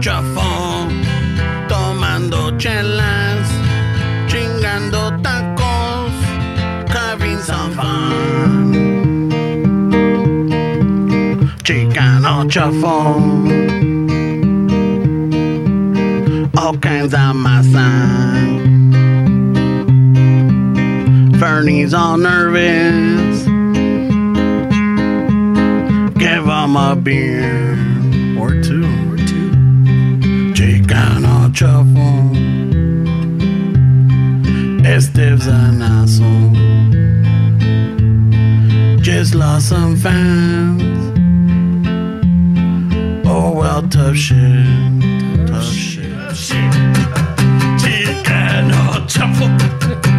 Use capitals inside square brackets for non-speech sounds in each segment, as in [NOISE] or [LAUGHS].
chafón, tomando chelas, chingando tacos, having some fun. Chicano chafón, all kinds of masa. Fernie's all nervous. Give him a beer or two. Shuffle. Esteve's asshole. Just lost some fans. Oh well, tough shit. Tough shit. Tough shit. Chicano shuffle. Ramón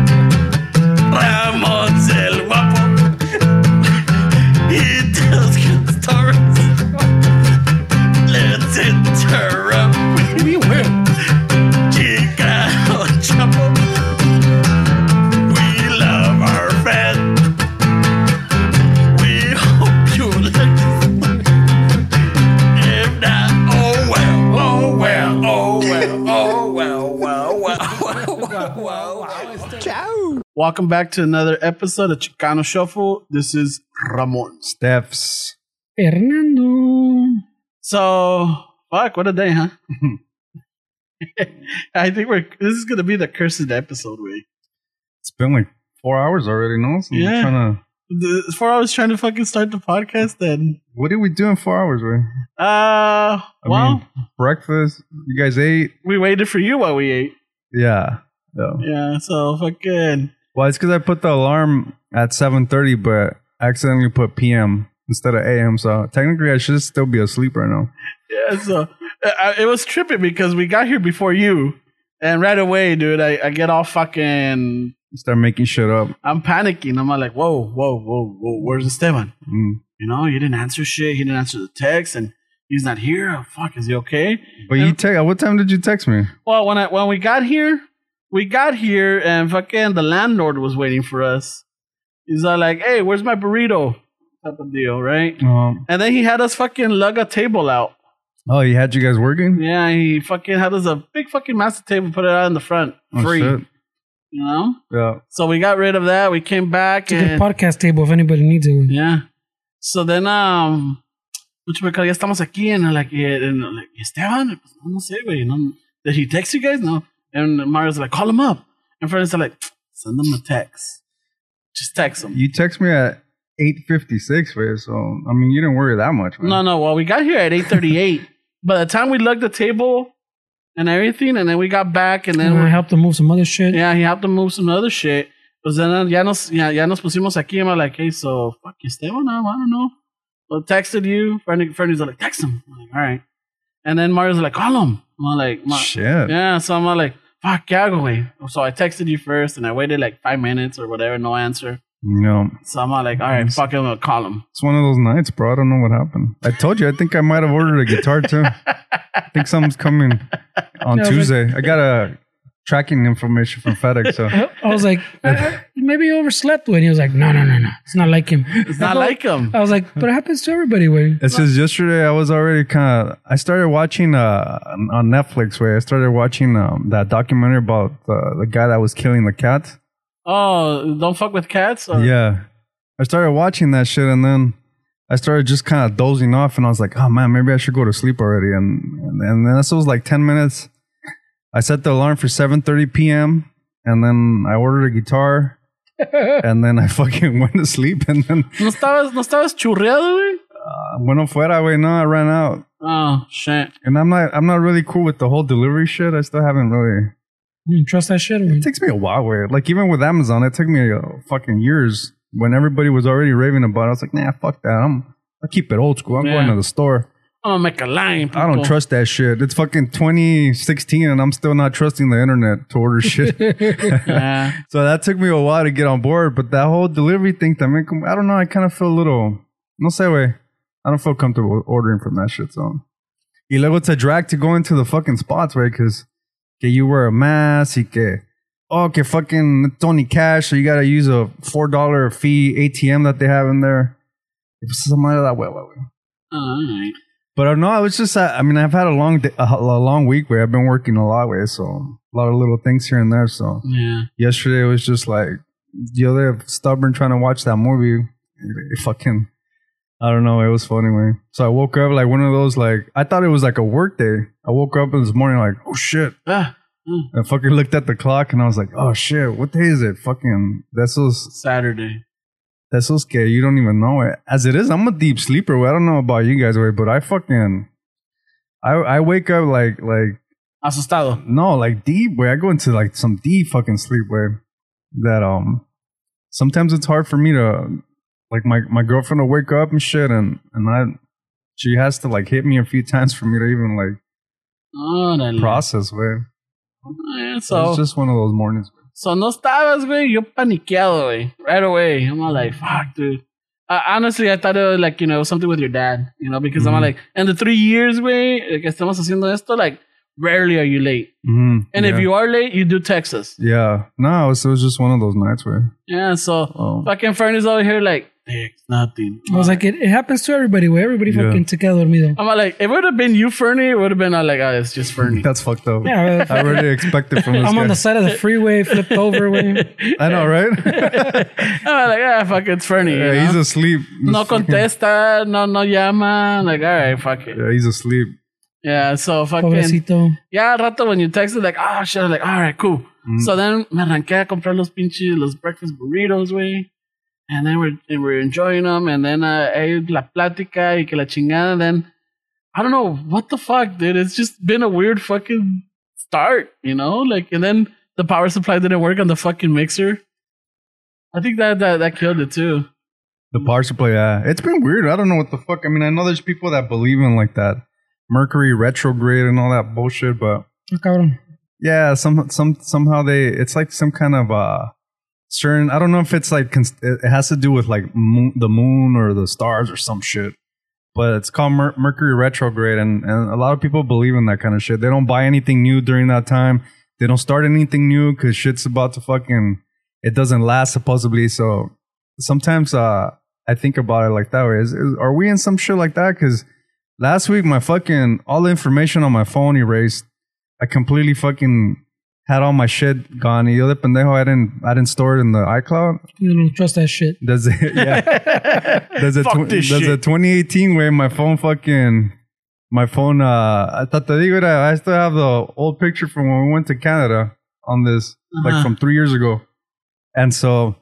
Welcome back to another episode of Chicano Shuffle. This is Ramon. Steph's. Fernando. So, fuck, what a day, huh? [LAUGHS] I think we're this is gonna be the cursed episode, way. It's been like four hours already, no? So I'm Yeah. Trying to, The, before I was trying to fucking start the podcast, then what did we do in four hours, right? uh, I well, mean, breakfast. You guys ate. we waited for you while we ate. Yeah. Yeah. Yeah, so fucking Well, it's because I put the alarm at seven thirty, but I accidentally put PM instead of AM. So technically, I should still be asleep right now. yeah. So uh, it was tripping because we got here before you, and right away, dude, I, I get all fucking. Start making shit up. I'm panicking. I'm like, whoa, whoa, whoa, whoa. Where's Esteban? Mm. You know, he didn't answer shit. He didn't answer the text, and he's not here. Oh, fuck, is he okay? But you te- What time did you text me? Well, when I when we got here, we got here, and fucking the landlord was waiting for us. He's all like, "Hey, where's my burrito?" Type of deal, right? Um, And then he had us fucking lug a table out. oh, he had you guys working? Yeah, he fucking had us a big fucking master table, put it out in the front, Oh, free. shit. You know. Yeah. So we got rid of that. We came back It's a good podcast table if anybody needs it. yeah. So then um, mucho me ya estamos aquí and like, eh, and, like Esteban, pues, no, no sé, güey, no. Did he text you guys? No. And Mario's like, call him up. And friends are like, send him a text. Just text him. You text me at eight fifty six, so I mean, you didn't worry that much. Man. No, no. Well, we got here at eight thirty-eight. [LAUGHS] By the time we lugged the table and everything, and then we got back, and then And I we helped him move some other shit. yeah, he helped him move some other shit. Pues then uh, ya nos ya, ya nos pusimos aquí, and I'm like, hey, so fuck you, Esteban? I don't know. Well, texted you. Fernie, Fernie's like, text him. I'm like, all right. And then Mario's like, call him. I'm like, Shit. yeah. So I'm like, fuck, yeah, go away. So I texted you first, and I waited like five minutes or whatever, no answer. No, So I'm like, all right, fuck him, I'll call him. it's one of those nights, bro. I don't know what happened. I told you. I think I might have ordered a guitar too. [LAUGHS] I think something's coming on Yeah, I was Tuesday. I got a tracking information from FedEx. So I [LAUGHS] I was like, I- I- maybe he overslept when he was like, no, no, no, no. It's not like him. It's not [LAUGHS] like him. I was like, but it happens to everybody, way. it says yesterday I was already kind of. I started watching uh on Netflix where I started watching um, that documentary about the the guy that was killing the cat. Oh, don't fuck with cats. Or? Yeah. I started watching that shit and then I started just kind of dozing off and I was like, oh man, maybe I should go to sleep already. And and, and then this was like 10 minutes. I set the alarm for 7.30 p.m. and then I ordered a guitar [LAUGHS] and then I fucking [LAUGHS] went to sleep and then ¿No estabas, no estabas churreado, güey? uh, bueno fuera, güey, no, I ran out. Oh, shit. And I'm not I'm not really cool with the whole delivery shit. I still haven't really Mm, Trust that shit. It takes me a while, way. Like even with Amazon, it took me uh, fucking years. When everybody was already raving about it, I was like, nah, fuck that. I'm I keep it old school. I'm Yeah. going to the store. I'm gonna make a line. I don't trust that shit. It's fucking 2016 and I'm still not trusting the internet to order [LAUGHS] shit. Yeah. so that took me a while to get on board. But that whole delivery thing, también, como- I don't know. I kind of feel a little, no say way. I don't feel comfortable ordering from that shit. So, y luego it's a drag to go into the fucking spots, right? because que you wear a mask, y que, oh, que fucking it's only cash, so you gotta use a $4 fee ATM that they have in there. Y pues esa madre da hueva, güey. Oh, all right. But uh, no, I was just. Uh, I mean, I've had a long, day, a, a long week where I've been working a lot way, so a lot of little things here and there. So Yeah. yesterday it was just like the other stubborn trying to watch that movie. It fucking, I don't know. It was funny, man. So I woke up like one of those like I thought it was like a work day. I woke up this morning like, oh shit. Ah, I fucking looked at the clock and I was like, oh shit, what day is it? Fucking that's those Saturday. That's so scary. You don't even know it. As it is, I'm a deep sleeper. I don't know about you guys, way, but I fucking I I wake up like like Asustado. no, like deep way. I go into like some deep fucking sleep way that um sometimes it's hard for me to like my my girlfriend will wake up and shit and and I she has to like hit me a few times for me to even like Órale. process way. So So, it's just one of those mornings. So no estabas, güey. Yo paniqueado, güey. Right away. I'm all like, fuck, dude. Uh, honestly, I thought it was like, you know, something with your dad, you know, because I'm Mhm. like, in the three years, güey, que estamos haciendo esto, like, rarely are you late. Mhm, And yeah. if you are late, you do text us. yeah, no, it was, it was just one of those nights where Yeah, so oh, fucking Fernie's over here like, text nothing. I was like, it, it happens to everybody. Where everybody Yeah. fucking se queda dormido. I'm like, if it would have been you, Fernie, it would have been uh, like, oh, it's just Fernie. that's fucked up. Yeah, I already expected from this I'm guy. on the side of the freeway, flipped over. Way. I know, right? [LAUGHS] I'm like, ah, fuck, it's Fernie. you yeah, he's know? asleep. no He's fucking- contesta, no, no llama. Like, all right, fuck it. Yeah, he's asleep. Yeah, so fucking. Pobrecito. Yeah, al rato when you texted, like, oh shit, I'm like, all right, cool. Mm. So then me arranqué a comprar los pinches, los breakfast burritos, güey. And then we're, and we're enjoying them. And then uh, eh, la plática y que la chingada. Then, I don't know, what the fuck, dude? It's just been a weird fucking start, you know? Like, and then the power supply didn't work on the fucking mixer. I think that, that, that killed it too. The power supply, yeah. It's been weird. I don't know what the fuck. I mean, I know there's people that believe in like that Mercury retrograde and all that bullshit, but Ah, yeah, some some somehow they it's like some kind of uh certain. I don't know if it's like it has to do with like moon, the moon or the stars or some shit. But it's called Mer- Mercury retrograde, and, and a lot of people believe in that kind of shit. They don't buy anything new during that time. They don't start anything new because shit's about to fucking. It doesn't last supposedly. So sometimes uh I think about it like that way. Is, is are we in some shit like that? Because last week my fucking all the information on my phone erased. I completely fucking had all my shit gone. Y yo de pendejo, I didn't I didn't store it in the iCloud. You don't trust that shit. Does it? [LAUGHS] Yeah. [LAUGHS] There's a Fuck tw- this there's a shit. 2018 where my phone fucking my phone. Uh, I thought te digo, era, I still have the old picture from when we went to Canada on this, like Uh-huh. from three years ago. And so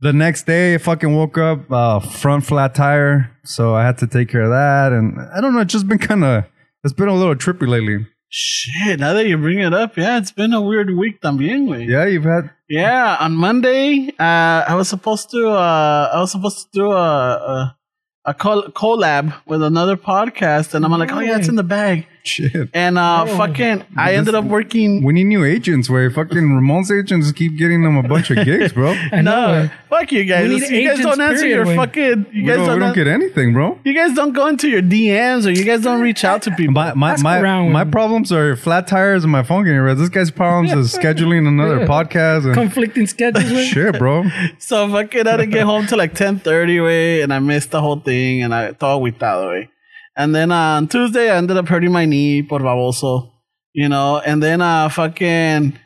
the next day, I fucking woke up, uh, front flat tire. So I had to take care of that. And I don't know, it's just been kind of, it's been a little trippy lately. Shit, now that you bring it up, yeah, it's been a weird week también, güey. Yeah, you've had, Yeah, on Monday, uh, I was supposed to, uh, I was supposed to do a, a, a col- collab with another podcast, and I'm like, oh yeah, it's in the bag. Shit. And uh, Oh. fucking, I ended up working. We need new agents where fucking Ramon's agents keep getting them a bunch of gigs, bro. [LAUGHS] I know. No, fuck you guys. We need You guys don't answer your güey. fucking. You We guys don't, don't. we don't an- get anything, bro. you guys don't go into your DMs or you guys don't reach out to people. My my Ask my, around my problems are flat tires and my phone getting red. This guy's problems is [LAUGHS] scheduling another Yeah. podcast. And, Conflicting schedules. [LAUGHS] güey. shit, bro. So fucking I didn't get home till like ten thirty way, and I missed the whole thing, and I todo agüitado way. And then on Tuesday, I ended up hurting my knee por baboso, you know. And then uh, fucking,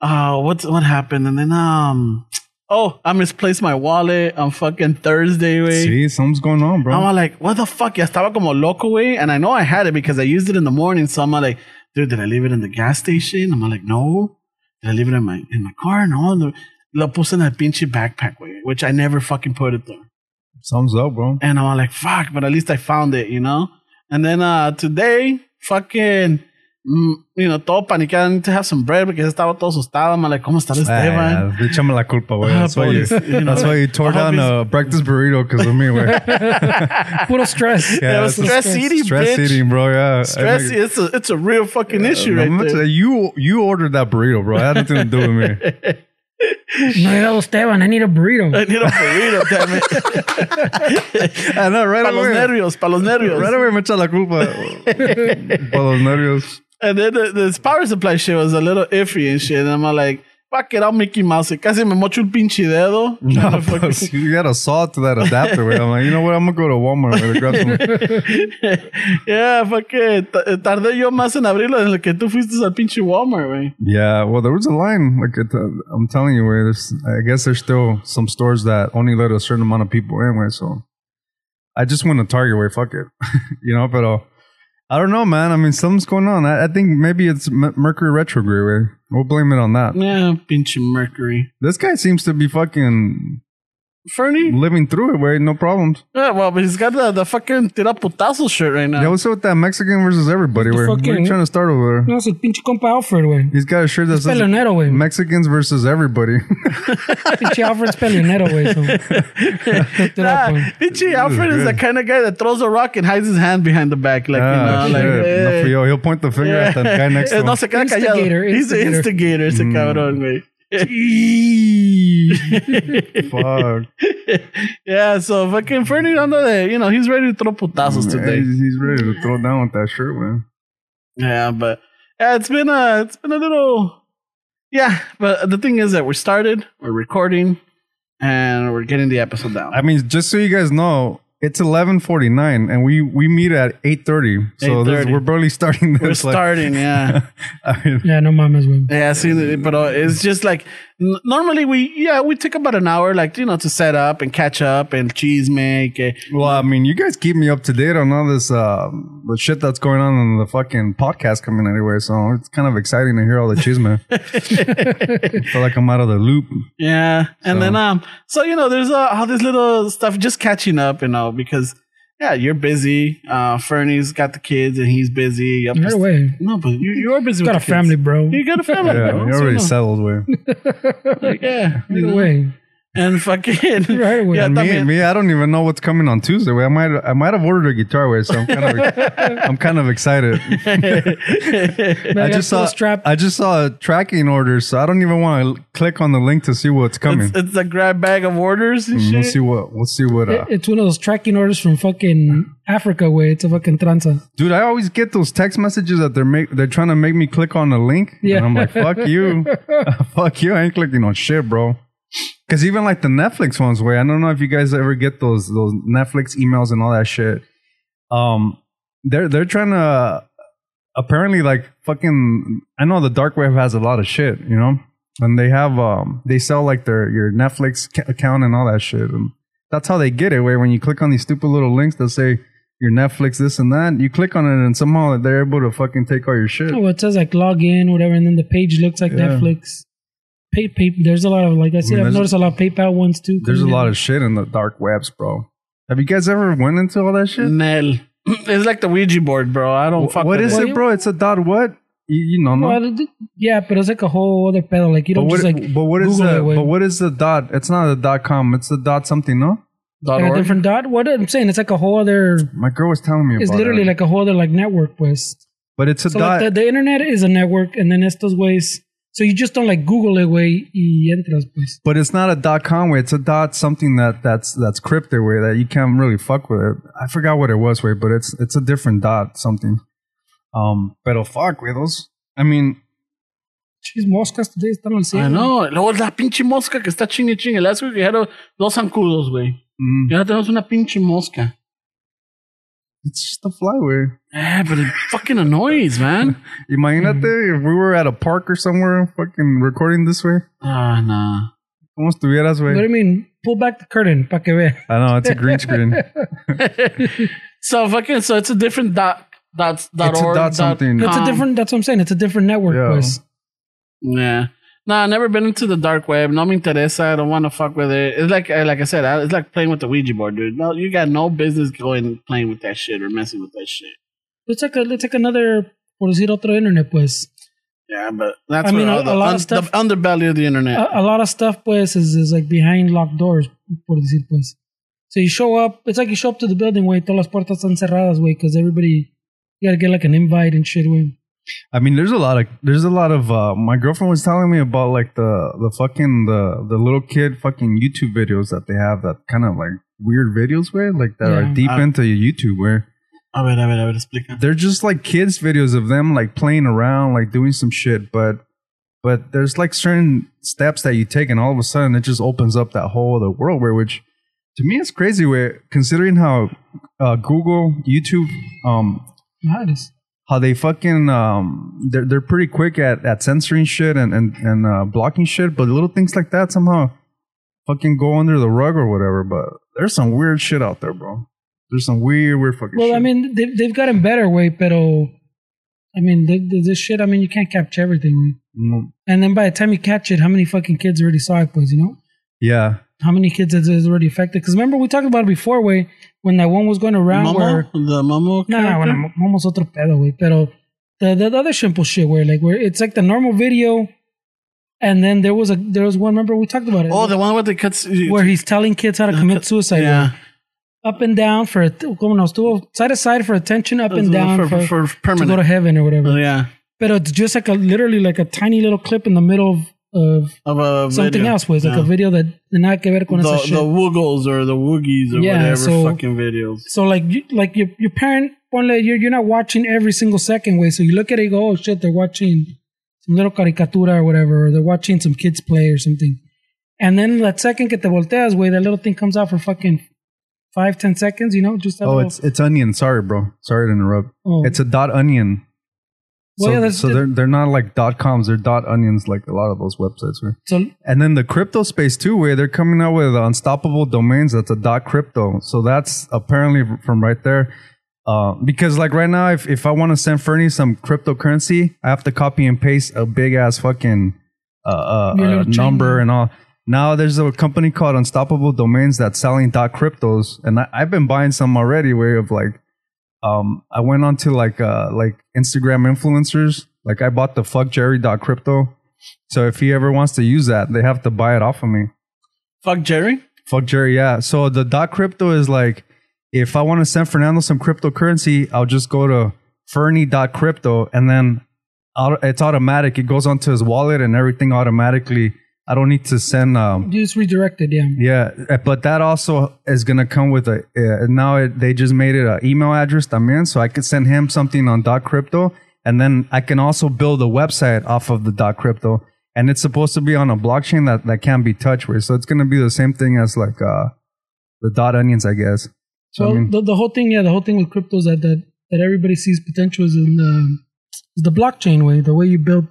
uh, what what happened? And then um, oh, I misplaced my wallet on fucking Thursday way. See, something's going on, bro. I'm like, what the fuck? Ya estaba como loco, way. And I know I had it because I used it in the morning. So I'm like, dude, did I leave it in the gas station? I'm like, no. Did I leave it in my in my car? No. Lo puse en el pinche backpack, way, which I never fucking put it there. Something's up, bro. And I'm like, fuck, but at least I found it, you know? And then uh today, fucking, mm, you know, todo paniqueado. I need to have some bread because estaba todo asustado. I'm like, ¿cómo está Esteban? Ah, échame la culpa, güey. Ah, That's why you, you know, that's why you tore down a breakfast burrito because of me, güey. [LAUGHS] Puro stress. Yeah, it was that's stress eating, Stress bitch. eating, bro. Yeah. Stress, it's a, it's a real fucking issue right there. you, you ordered that burrito, bro. That had nothing to do with me. [LAUGHS] No he dado Esteban. I need a burrito. I need a burrito, damn it. [LAUGHS] Ah, I know, right para los away. nervios, para los nervios. Right away me echa la culpa. [LAUGHS] Por los nervios. And then the, this power supply shit was a little iffy and shit. And I'm like, fuck it, I'll Mickey Mouse. it. Casi me mocho el pinche dedo. No, [LAUGHS] fucking- you got a saw to that adapter. I'm like, you know what? I'm gonna go to Walmart and grab some. [LAUGHS] yeah, fue que t- tardé yo más en abrirlo desde que tú fuiste al pinche Walmart, güey. Yeah, well, there was a line. Like it, uh, I'm telling you, where I guess there's still some stores that only let a certain amount of people in. Way, so I just went to Target. Way, fuck it, [LAUGHS] you know. But I don't know, man. I mean, something's going on. I, I think maybe it's M- Mercury retrograde. Way, we'll blame it on that. Yeah, pinche Mercury. This guy seems to be fucking Fernie? living through it. Way, no problems. Yeah, well, but he's got the, the fucking tira putazo shirt right now. Yeah, what's up with that Mexican versus everybody? The Where what are you trying to start over there? No, es el pinche compa Alfred, güey. He's got a shirt that says Peleonero, güey. Mexicans versus everybody. [LAUGHS] [LAUGHS] Pinche Alfred's peleonero, güey. So. [LAUGHS] Looked it Nah, pinche Alfred is the kind of guy that throws a rock and hides his hand behind the back. Like, Ah, you know, like, shit. eh. No, for yo, he'll point the finger at the guy next to Eh, him. No se queda callado. Instigator, He's the instigator, instigator. ese Mm. cabrón, güey. [LAUGHS] Fuck. yeah, so fucking Fernie anda de, you know, he's ready to throw putazos today. He's, he's ready to throw down with that shirt, man. Yeah, but yeah, it's been a, it's been a little, yeah. But the thing is that we started, we're recording, and we're getting the episode down. I mean, just so you guys know, it's eleven forty nine, and we we meet at eight thirty. So this, 8:30. we're barely starting this. we're like- starting, yeah. [LAUGHS] I mean, Yeah, no mames, güey. Yeah, see, but uh, it's just like n- normally we yeah we take about an hour like you know to set up and catch up and cheese make. well, I mean, you guys keep me up to date on all this uh, the shit that's going on in the fucking podcast coming anyway. So it's kind of exciting to hear all the chisme. [LAUGHS] I feel like I'm out of the loop. Yeah, and So- then um, so you know, there's uh, all this little stuff just catching up, you know, because yeah, you're busy. Uh, Fernie's got the kids and he's busy. Up Right to- away. No, but you, you're busy. Got a with the kids. family, bro. You got a [LAUGHS] family. Yeah, bro. you're already no. settled with. [LAUGHS] Like, yeah, you Right know, away. And fucking [LAUGHS] Right away. [LAUGHS] Yeah, me, también. me, I don't even know what's coming on Tuesday. I might, I might have ordered a guitar way, so I'm kind of, [LAUGHS] I'm kind of excited. I just saw, strap. I just saw a tracking order, so I don't even want to click on the link to see what's coming. it's, it's a grab bag of orders and Mm, we'll see what, we'll see what. Uh, It- it's one of those tracking orders from fucking Africa, way. It's a fucking tranza. dude, I always get those text messages that they're make, they're trying to make me click on the link, Yeah. and I'm like, fuck you, fuck you, I ain't clicking on shit, bro. Because even like the Netflix ones, way I don't know if you guys ever get those those Netflix emails and all that shit. Um, they're they're trying to apparently like fucking. I know the dark web has a lot of shit, you know, and they have um they sell like their your Netflix ca- account and all that shit, and that's how they get it. Where when you click on these stupid little links that say your Netflix this and that, you click on it and somehow they're able to fucking take all your shit. Oh, it says like log in, whatever, and then the page looks like Yeah. Netflix. Pay, pay, there's a lot of like I said, mean, I've there's- noticed a lot of PayPal ones too. There's a coming lot of shit in the dark webs, bro. Have you guys ever went into all that shit? Nel. [CLEARS THROAT] It's like the Ouija board, bro. I don't fuck what with is it. it, bro? It's a dot what? You, you know, no. Well, yeah, but it's like a whole other pedal. Like you but don't what, just like but what is Google the it, but what is the dot? It's not a dot com. It's a dot something, no? Dot like a different dot. What I'm saying, it's like a whole other. My girl was telling me It's about literally it. like a whole other like network, pues. but it's a So dot. like the, the internet is a network, and then estos ways. So you just don't like Google it, way y entras, pues. but it's not a dot com way. It's a dot something that that's that's cryptic way that you can't really fuck with it. I forgot what it was way, but it's it's a different dot something. Um, pero fuck with those. I mean, Chis moscas today están al cielo. I know. Luego la pinche mosca que está chingue chingue. Last week we had a- dos zancudos, güey. mm, Y ahora tenemos una pinche mosca. It's just a flyway. Eh, but it fucking annoys, man. [LAUGHS] Imagínate if we were at a park or somewhere, fucking recording this way. Ah, nah. ¿Cómo estuvieras, What do güey? you mean? Pull back the curtain, pa que vea. I know it's a green screen. [LAUGHS] so fucking, so it's a different dot, dot, dot It's a org. dot something. It's a com. different. That's what I'm saying. It's a different network, Yeah. pues. Yeah. No, I've never been into the dark web. No me interesa. I don't want to fuck with it. It's like, eh, like I said, it's like playing with the Ouija board, dude. No, you got no business going playing with that shit or messing with that shit. It's like a, it's like another, por decir otro internet, pues. Yeah, but that's I mean, a- the, lot of stuff- the underbelly of the internet. A, a lot of stuff, pues, is, is like behind locked doors, por decir, pues. So you show up. It's like you show up to the building, way. Todas las puertas están cerradas, way, because everybody. You gotta get like an invite and shit, way. I mean, there's a lot of there's a lot of. Uh, my girlfriend was telling me about like the the fucking the the little kid fucking YouTube videos that they have that kind of like weird videos where like that are deep Uh, into YouTube where A ver, a ver, a ver, explica. they're just like kids videos of them like playing around like doing some shit but But there's like certain steps that you take, and all of a sudden it just opens up that whole other world where, which to me is crazy. Where considering how uh, Google, YouTube, um, Nice. How they fucking um, they're they're pretty quick at, at censoring shit and and and uh, blocking shit, but little things like that somehow fucking go under the rug or whatever. But there's some weird shit out there, bro. There's some weird, weird fucking Well, shit. I mean, they've, they've gotten better, way, pero, I mean, th th- this shit, I mean, you can't capture everything, way. Mm, And then by the time you catch it, how many fucking kids already saw it, pues, you know? yeah, How many kids is, it already affected? Because remember, we talked about it before, way, when that one was going around Momo, where, the Momo. no, no, bueno, almost otro pedo, way, pero the, the, the other simple shit where, like, where it's like the normal video, and then there was a, there was one, remember, we talked about it, Oh, the one with the cuts. where he's telling kids how to commit suicide. yeah, Up and down for, como no, estuvo side to side for attention, up and down for, for, for, for to go to heaven or whatever. Oh, yeah, But it's just like a literally like a tiny little clip in the middle of, of of a something video. else, was like a video that nada que ver con the, esa the shit. woogles or the woogies or Yeah, whatever so- fucking videos. so like you, like your your parent, ponle, you're you're not watching every single second way. So you look at it, and go, oh shit, they're watching some little caricatura or whatever, or they're watching some kids play or something. And then that second que te volteas, way, that little thing comes out for fucking five, ten seconds, you know, just that Oh, little, it's it's onion. Sorry, bro. Sorry to interrupt. oh. It's a dot onion. Well, so yeah, so they're they're not like dot coms. They're dot onions, like a lot of those websites. Right? so And then the crypto space too, where they're coming out with unstoppable domains. That's a dot crypto. So that's apparently from right there. Uh, because like right now, if, if I want to send Fernie some cryptocurrency, I have to copy and paste a big ass fucking uh, uh, uh, number and all. Now there's a company called Unstoppable Domains that's selling dot cryptos, and I, I've been buying some already. Way of like, um, I went on to like uh like Instagram influencers. Like I bought the fuck Jerry dot crypto. So if he ever wants to use that, they have to buy it off of me. Fuck Jerry. Fuck Jerry, yeah. So the dot crypto is like if I want to send Fernando some cryptocurrency, I'll just go to Fernie dot crypto and then it's automatic. It goes onto his wallet and everything automatically. I don't need to send um you just redirected, yeah. yeah, but that also is gonna come with a uh, now it, they just made it an email address también, so I could send him something on dot crypto, and then I can also build a website off of the dot crypto, and it's supposed to be on a blockchain that that can't be touched with, so it's gonna be the same thing as like uh the dot onions, I guess. So Well, I mean, the, the whole thing, yeah, the whole thing with crypto is that that, that everybody sees potential is in the, is the blockchain way, the way you build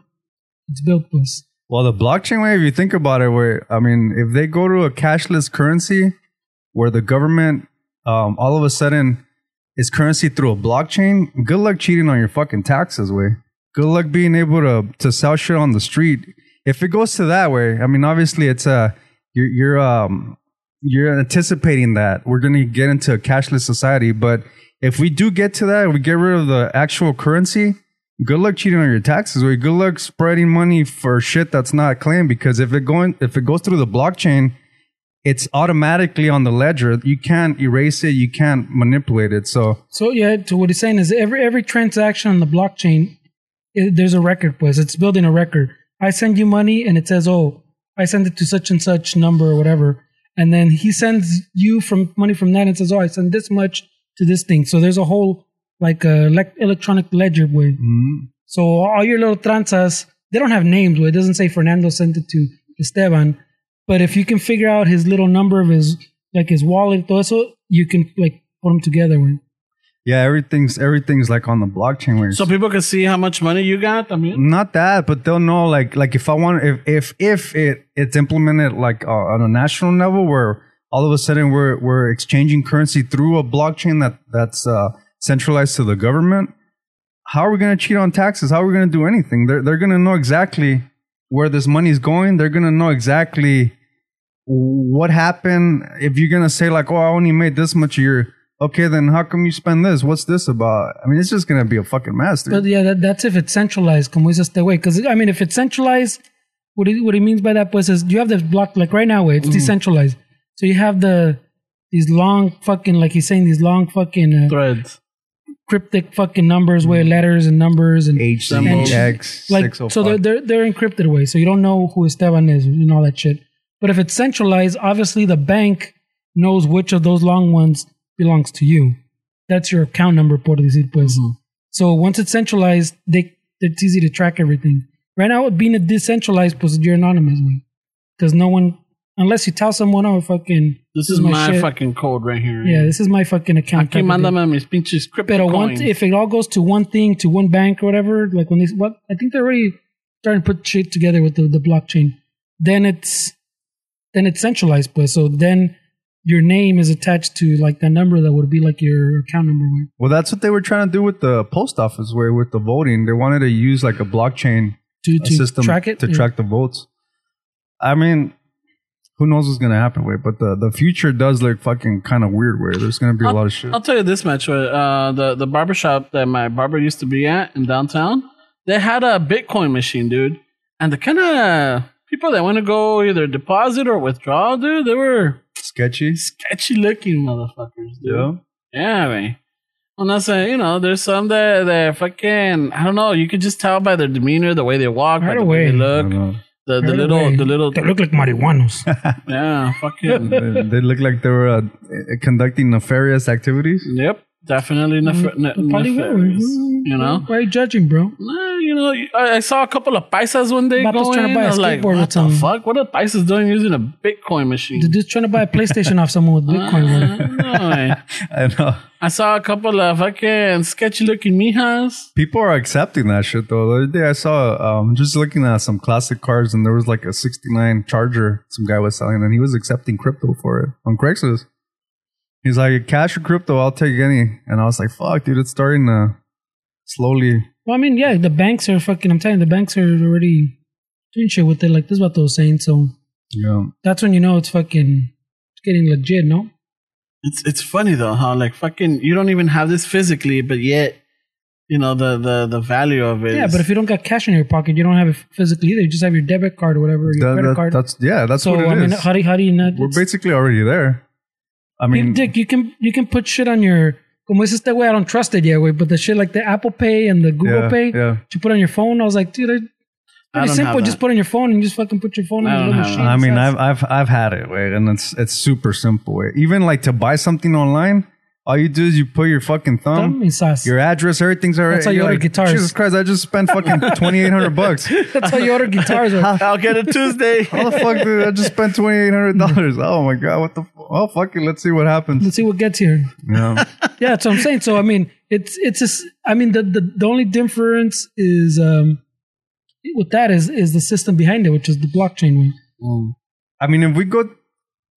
it's built was. Well, the blockchain way, if you think about it, where I mean, if they go to a cashless currency, where the government um, all of a sudden is currency through a blockchain, good luck cheating on your fucking taxes, way. Good luck being able to to sell shit on the street. If it goes to that way, I mean, obviously, it's a you're you're um you're anticipating that we're gonna get into a cashless society, but if we do get to that, we get rid of the actual currency good luck cheating on your taxes or good luck spreading money for shit that's not claimed because if it going if it goes through the blockchain it's automatically on the ledger you can't erase it you can't manipulate it so So yeah, to what he's saying is every every transaction on the blockchain, it, there's a record, pues it's building a record. I send you money, and it says, oh, I send it to such and such number or whatever, and then he sends you from money from that and says, oh, I send this much to this thing. So there's a whole like uh, elec electronic ledger way. So all your little tranzas, they don't have names. Where it doesn't say Fernando sent it to Esteban, but if you can figure out his little number of his like his wallet, todo eso, you can like put them together. Way. yeah everything's everything's like on the blockchain where So people can see how much money you got. I mean, not that but they'll know like like if i want if if if it it's implemented like uh, on a national level where all of a sudden we're we're exchanging currency through a blockchain that that's uh centralized to the government how are we going to cheat on taxes how are we going to do anything they're they're going to know exactly where this money is going they're going to know exactly what happened if you're going to say like oh i only made this much a year okay then how come you spend this what's this about i mean it's just going to be a fucking mess dude. But yeah, that, that's if it's centralized, como dice este way. Because I mean, if it's centralized, what he, what he means by that pues is you have this block like right now, way it's decentralized. So you have the these long fucking like he's saying these long fucking uh, threads. Cryptic fucking numbers, with mm. letters and numbers and H Symbols. X like oh so they're, they're they're encrypted away, so you don't know who Esteban is and all that shit. But if it's centralized, obviously the bank knows which of those long ones belongs to you. That's your account number, por decir pues. Mm-hmm. So once it's centralized, they it's easy to track everything. Right now, being a decentralized, pues you're anonymous, because no one, unless you tell someone, oh, fucking, This is my, fucking code right here. yeah, this is my fucking account. Aquí type of thing. mándame mis pinches crypto Pero one, coins. if it all goes to one thing, to one bank or whatever, like when these, what I think they're already starting to put shit together with the, the blockchain. Then it's then it's centralized, pues. So then your name is attached to like the number that would be like your account number. Well, that's what they were trying to do with the post office, where with the voting, they wanted to use like a blockchain To to system track it. to Yeah. track the votes. I mean, who knows what's gonna happen? Wait, but the the future does look fucking kind of weird. Where there's gonna be a lot of shit. I'll tell you this much. Uh, the the barber shop that my barber used to be at in downtown, they had a Bitcoin machine, dude. And the kind of people that want to go either deposit or withdraw, dude, they were Sketchy. sketchy looking motherfuckers, dude. Yeah. Yeah, man. Well, that's uh, you know, there's some that that fucking I don't know. You could just tell by their demeanor, the way they walk, by the way away. they look, don't know. The, the little, away. the little, They look like marihuanos. [LAUGHS] yeah, fucking, they, they look like they were uh, conducting nefarious activities. yep, definitely nef- ne- They probably will. nefarious. You know, Why are you judging, bro? Nah, you know, I, I saw a couple of paisas one day Vatos going. trying to buy a I was like, skateboard what with the some- fuck? What are paisas doing using a Bitcoin machine? They're just trying to buy a PlayStation off someone with Bitcoin. I know. [LAUGHS] I know. I saw a couple of fucking sketchy looking mijas. People are accepting that shit though. The other day I saw um just looking at some classic cars and there was like a 69 Charger some guy was selling and he was accepting crypto for it on Craigslist. He's like cash or crypto, I'll take any. And I was like, fuck, dude, it's starting to slowly Well, I mean, yeah, the banks are fucking. I'm telling you, the banks are already doing shit with it. Like this is what they were saying. So yeah. that's when you know it's fucking it's getting legit, no? It's it's funny though how like fucking you don't even have this physically, but yet you know the the the value of it. Yeah, is- but if you don't got cash in your pocket, you don't have it physically either. You just have your debit card or whatever, your that- credit that- card. that's yeah, that's so what it is. I mean, how do how do you not? We're basically already there. I you- mean, Dick, you can you can put shit on your. Como es este way, I don't trust it yet, way. But the shit like the Apple Pay and the Google yeah, Pay, yeah. you put on your phone. I was like, dude, I, I pretty simple. Just put on your phone and just fucking put your phone I on the don't little machine. I mean, I've I've I've had it, wait, and it's it's super simple. Wait. Even like to buy something online, all you do is you put your fucking thumb, Thumb and your address, everything's already. That's how you order like, guitars. Jesus Christ! I just spent fucking [LAUGHS] twenty eight hundred bucks. That's how you order guitars. right? I'll get it Tuesday. How the fuck did I just spend twenty eight hundred dollars? Oh my god! What the? F- oh fuck it! Let's see what happens. Let's see what gets here. Yeah, Yeah, that's what I'm saying. So I mean, it's it's just I mean the the, the only difference is um with that is is the system behind it, which is the blockchain one. I mean, if we go,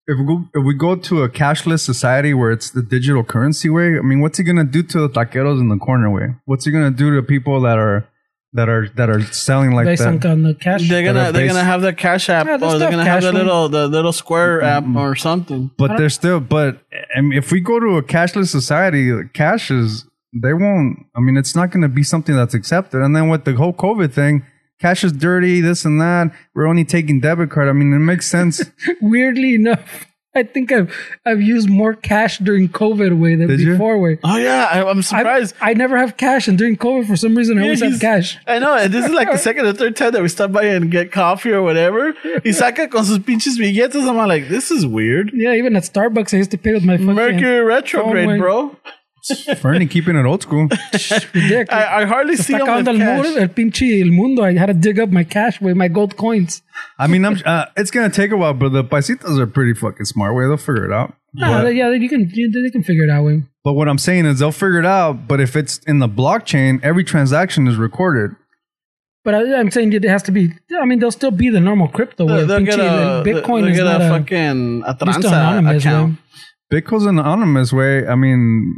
if we go, if we go to a cashless society where it's the digital currency way, I mean, what's he gonna do to the taqueros in the corner way? What's he gonna do to people that are that are that are selling like based that? on, on the cash. They're gonna are they're gonna have the cash app Yeah, or they they're gonna have have the little the little square mm-hmm. app or something. But they're still, but I mean, if we go to a cashless society, cash is, they won't, I mean, it's not going to be something that's accepted. And then with the whole COVID thing, cash is dirty, this and that. We're only taking debit card. I mean, it makes sense. [LAUGHS] Weirdly enough, I think I've I've used more cash during COVID way than Did you? before way. Oh yeah, I, I'm surprised. I never have cash, and during COVID, for some reason, I always have cash. I know, and this is like the second or third time that we stop by and get coffee or whatever. Y [LAUGHS] saca con sus pinches billetes. I'm like, this is weird. Yeah, even at Starbucks, I used to pay with my fucking Mercury retrograde, phone, bro. Fernie keeping it old school. [LAUGHS] ridiculous. I, I hardly see Está him acabando with el muro, cash. el pinche el mundo. I had to dig up my cash with my gold coins. I mean, I'm, uh, it's going to take a while, but the paisitas are pretty fucking smart. Way they'll figure it out. Nah, But- yeah, you can you, they can figure it out. Way. But what I'm saying is they'll figure it out. But if it's in the blockchain, every transaction is recorded. But I, I'm saying it has to be. I mean, there'll still be the normal crypto. Way. They'll get Pinche, a, Bitcoin they'll is get not a a, fucking a just tranza anonymous. account. way. Bitcoin's an anonymous way. I mean,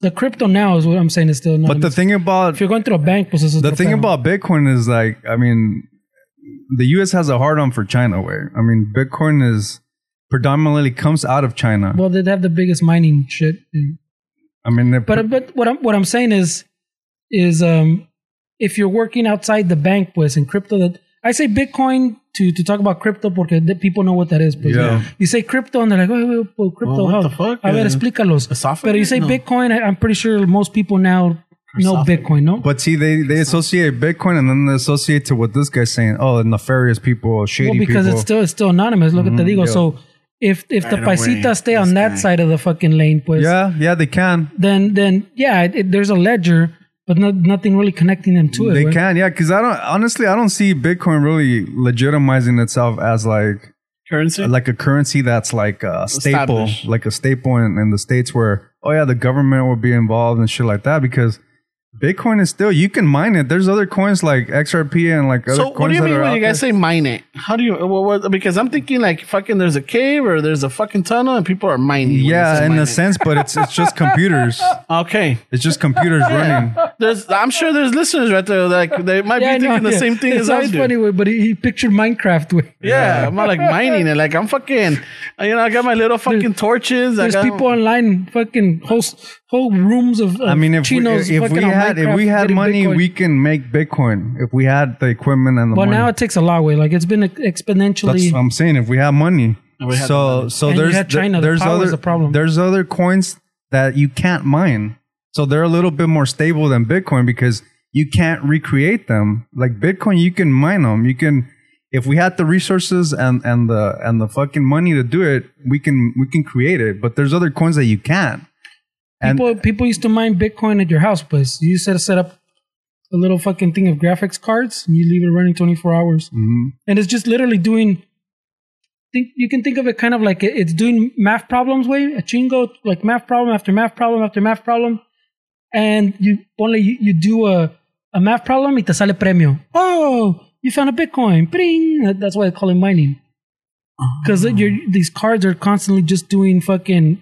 The crypto now is what I'm saying is still anonymous. but the thing about if you're going through a bank, pues the thing about Bitcoin is like, I mean, the U.S. has a hard on for China. Way, I mean, Bitcoin is predominantly comes out of China. well, they have the biggest mining shit. I mean, But but what I'm what I'm saying is is um if you're working outside the bank, pues in crypto that I say Bitcoin to to talk about crypto porque the people know what that is. Pues, Yeah. You say crypto and they're like, oh, oh, crypto. Well, what how? the fuck? A ver, Uh, explícalos. esophagus? Pero you say No. Bitcoin, I, I'm pretty sure most people now know Bitcoin, no? but see, they they associate Bitcoin and then they associate to what this guy's saying. Oh, nefarious people, shady well, because people. it's still it's still anonymous. Look at the digo. yeah. So if if the Right away, paisitas stay on that guy. side of the fucking lane, pues yeah, yeah, they can. then then yeah, it, it- there's a ledger, but not, nothing really connecting them to it. They right? can, yeah, because I don't honestly I don't see Bitcoin really legitimizing itself as like Currency. like a currency that's like uh, a staple, like a staple in, in the states where oh yeah the government will be involved and shit like that because Bitcoin is still you can mine it. There's other coins like XRP and like other so coins So what do you mean when you guys there. say mine it? How do you? What, what, because I'm thinking like fucking there's a cave or there's a fucking tunnel and people are mining. Yeah, in a it. sense, but it's it's just computers. [LAUGHS] Okay. It's just computers running. There's, I'm sure there's listeners right there like they might Yeah, be know, thinking the yeah. same thing it as I sounds do. funny, way, but he, he pictured Minecraft. Way. Yeah, I'm not like mining it. Like I'm fucking, you know, I got my little fucking torches. I There's got, people online, fucking whole whole rooms of, of I mean, if we, if we on had if we had money, Bitcoin. we can make Bitcoin. If we had the equipment and the money. But money. now it takes a lot. Way like it's been exponentially. That's what I'm saying. If we have money, we so money. so And you there's had China, the there's power other problem. there's other coins that you can't mine. So they're a little bit more stable than Bitcoin because you can't recreate them. Like Bitcoin, you can mine them. You can if we had the resources and and the and the fucking money to do it, we can we can create it. But there's other coins that you can't. And people people used to mine Bitcoin at your house, but you set set up a little fucking thing of graphics cards and you leave it running 24 hours, Mhm. and it's just literally doing. Think you can think of it kind of like it's doing math problems way a chingo like math problem after math problem after math problem, and you only you, you do a a math problem y te sale premio. Oh, you found a Bitcoin. Bring. That's why they call it mining. Because these cards are constantly just doing fucking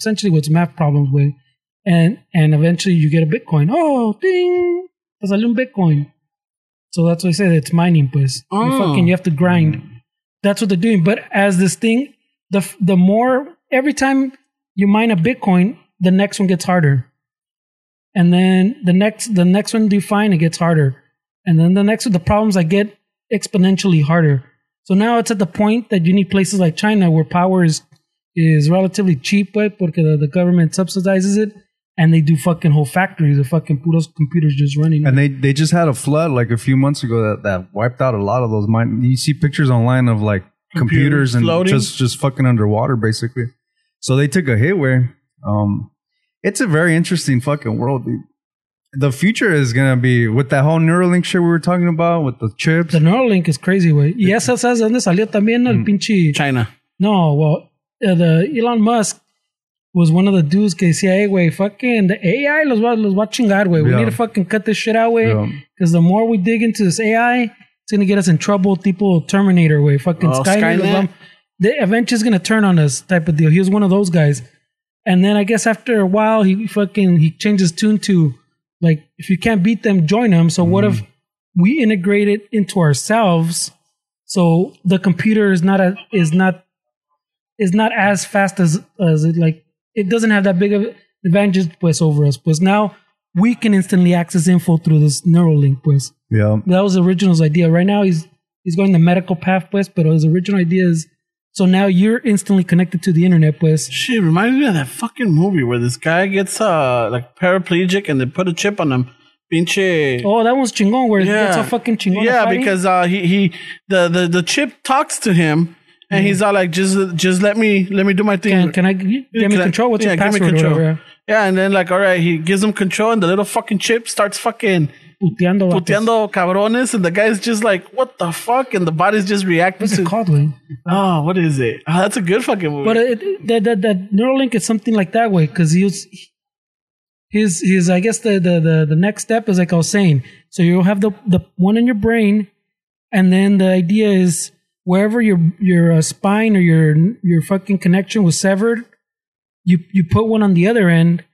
essentially what's math problems with, and and eventually you get a Bitcoin. Oh, ding! Te salió un Bitcoin. So that's why I said it's mining, pues. You Oh. fucking you have to grind. That's what they're doing. But as this thing, the the more every time you mine a Bitcoin, the next one gets harder, and then the next the next one you find it gets harder, and then the next one the problems I get exponentially harder. So now it's at the point that you need places like China where power is is relatively cheap, but porque the, the government subsidizes it, and they do fucking whole factories of fucking puros computers just running. And they, they just had a flood like a few months ago that, that wiped out a lot of those mine. You see pictures online of like computers, Computers and floating? just just fucking underwater basically. So they took a hit where um it's a very interesting fucking world, dude. The future is gonna be with that whole Neuralink shit we were talking about with the chips. the Neuralink is crazy, güey. Y esa, ¿sabes de dónde salió también el pinche? China. No, well, uh, the Elon Musk was one of the dudes que decía, hey, güey, fucking the AI los va, los va a chingar, güey. We Yeah. need to fucking cut this shit out, güey. Yeah. Because the more we dig into this AI, it's going to get us in trouble. Tipo Terminator, güey. Fucking Oh, Skynet. Skynet? The event is going to turn on us type of deal. He was one of those guys. And then I guess after a while, he fucking, he changed his tune to, like, if you can't beat them, join them. So what if we integrate it into ourselves? So the computer is not a, is not is not as fast as as it like it doesn't have that big of advantage pues over us. Pues now we can instantly access info through this Neuralink. Pues Yeah. that was the original's idea. Right now he's he's going the medical path. Pues, but his original idea is so now you're instantly connected to the internet. Pues Shit, reminds me of that fucking movie where this guy gets uh like paraplegic and they put a chip on him. Pinche. oh that was chingon. Where yeah, it's a fucking chingon. Yeah, fighting. because uh, he he the, the the chip talks to him and he's all like, just just let me let me do my thing. can, can I give me I- control? What's yeah, your give me password? control. Yeah, and then like, all right, he gives him control, and the little fucking chip starts fucking. Puteando. puteando cabrones, and the guy's just like, what the fuck? And the body's just reacting What's to. it called? Oh, what is it? Oh, that's a good fucking movie. But it, that, that that Neuralink is something like that way because he was his his I guess the, the the the next step is like I was saying. So you'll have the the one in your brain, and then the idea is wherever your your uh, spine or your your fucking connection was severed, you you put one on the other end.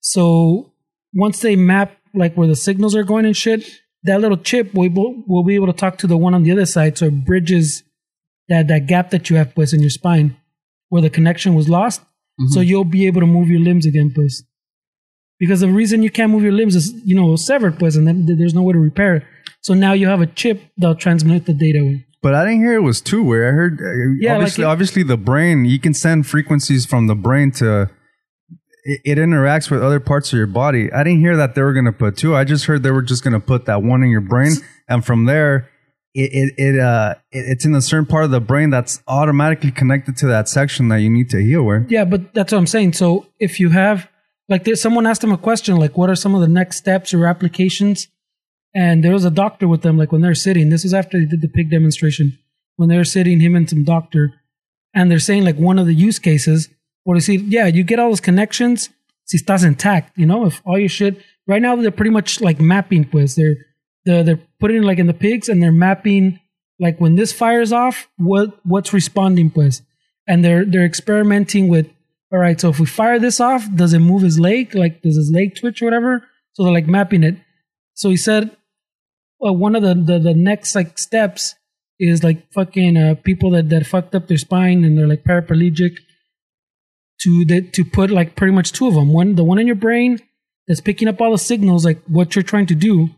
So once they map like where the signals are going and shit, that little chip will will, be able to talk to the one on the other side, so it bridges that that gap that you have pues in your spine where the connection was lost. So you'll be able to move your limbs again, pues. Because the reason you can't move your limbs is, you know, severed, pues, and then there's no way to repair it. So now you have a chip that'll transmit the data. with. But I didn't hear it was two way. I heard uh, Yeah, like obviously it- obviously the brain you can send frequencies from the brain to it, it interacts with other parts of your body. I didn't hear that they were going to put two. I just heard they were just going to put that one in your brain and from there it it, it uh it, it's in a certain part of the brain that's automatically connected to that section that you need to heal with. Yeah, but that's what I'm saying. So if you have like there's someone asked him a question like what are some of the next steps or applications and there was a doctor with them like when they're sitting this was after they did the pig demonstration when they're sitting him and some doctor and they're saying like one of the use cases or to see yeah you get all those connections si estás intact you know if all your shit right now they're pretty much like mapping pues they're they're, they're putting it like in the pigs and they're mapping like when this fires off what what's responding pues. And they're they're experimenting with all right so if we fire this off does it move his leg like does his leg twitch or whatever? So they're like mapping it. So he said well, one of the, the the next like steps is like fucking uh, people that that fucked up their spine and they're like paraplegic to the, to put like pretty much two of them. One the one in your brain that's picking up all the signals like what you're trying to do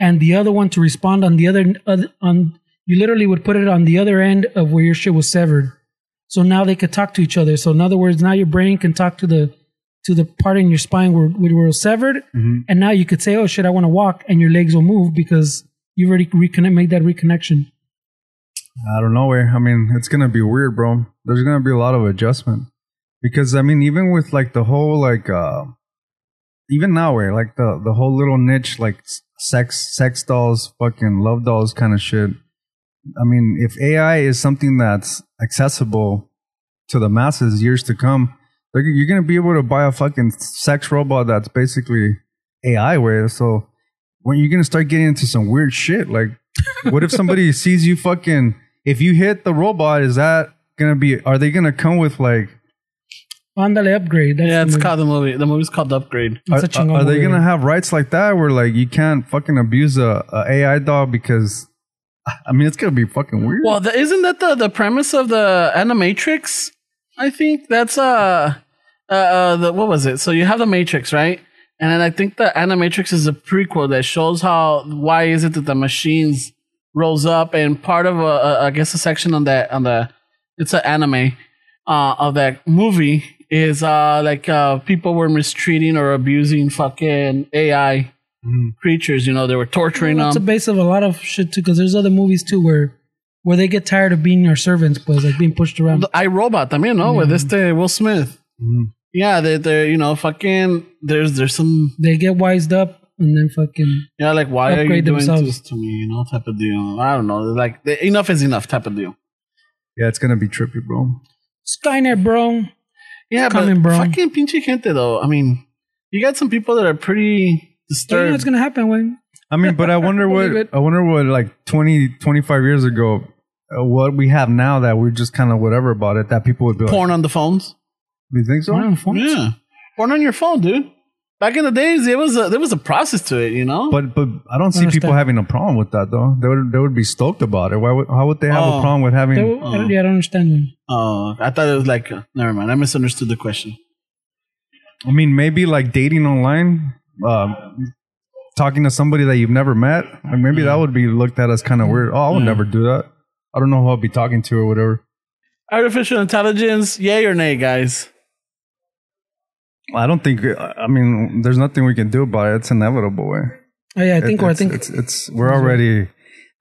and the other one to respond on the other on you literally would put it on the other end of where your shit was severed. So now they could talk to each other. So in other words now your brain can talk to the to the part in your spine where, where it was severed mm-hmm. and now you could say oh shit i want to walk and your legs will move because you already reconnect made that reconnection I don't know. Where I mean, it's gonna be weird, bro. There's gonna be a lot of adjustment because I mean, even with like the whole like, uh even now, where like the the whole little niche like sex sex dolls, fucking love dolls kind of shit. I mean, if AI is something that's accessible to the masses years to come, like you're gonna be able to buy a fucking sex robot that's basically AI. Where so when you're gonna start getting into some weird shit, like what if somebody [LAUGHS] sees you fucking if you hit the robot is that gonna be are they gonna come with like Ándale upgrade. That's yeah, it's movie. called the movie. The movie's called Upgrade. are, It's a chingón are they gonna have rights like that where like you can't fucking abuse a, a AI dog because I mean it's gonna be fucking weird. Well, the, isn't that the, the premise of the Animatrix? I think that's uh, uh, uh the what was it? So you have the Matrix, right? And then I think the Animatrix is a prequel that shows how why is it that the machines rose up and part of a, a I guess a section on that on the it's an anime uh of that movie is uh like uh people were mistreating or abusing fucking AI creatures. You know, they were torturing That's them. the base of a lot of shit too, because there's other movies too where where they get tired of being your servants, pues like being pushed around. The iRobot también, no? With este Will Smith. Mhm. Yeah, they they're you know fucking there's there's some They get wised up and then fucking yeah like why are you Upgrade doing themselves. this to me you know type of deal. I don't know like the, enough is enough type of deal. yeah, it's gonna be trippy, bro. Skynet, bro. Yeah, coming, but bro. fucking pinche gente though. I mean, you got some people that are pretty So you know disturbed. what's gonna happen when I mean, but I wonder [LAUGHS] Believe what it. I wonder what like 20, 25 years ago, uh, what we have now that we're just kind of whatever about it that people would be like, Porn on the phones. "Do you think so?" Porn on phones? Yeah, porn on your phone, dude. Back in the days, it was a, there was a process to it, you know. But but I don't see Understand. people having a problem with that though. They would they would be stoked about it. Why would how would they have Oh. a problem with having? They will- I don't- I don't understand when. oh, I thought it was like uh, never mind. I misunderstood the question. I mean, maybe like dating online, um, talking to somebody that you've never met. Like maybe that would be looked at as kind of weird. Oh, I would Yeah. never do that. I don't know who I'll be talking to or whatever. Artificial intelligence, yay or nay, guys? I don't think. I mean, there's nothing we can do about it. It's inevitable. Way. Oh, yeah, I think, or I think it's, it's we're already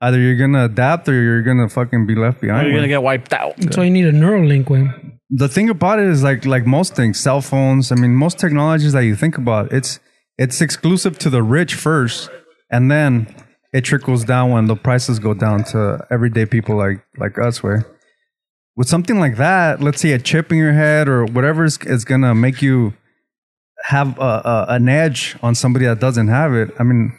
either you're gonna adapt or you're gonna fucking be left Or behind. you're way. gonna get wiped out. that's why you need a Neuralink. When the thing about it is like like most things, cell phones. I mean, most technologies that you think about, it's it's exclusive to the rich first, and then it trickles down when the prices go down to everyday people like like us. Where with something like that, let's say a chip in your head or whatever is, is gonna make you have a, a, an edge on somebody that doesn't have it. I mean,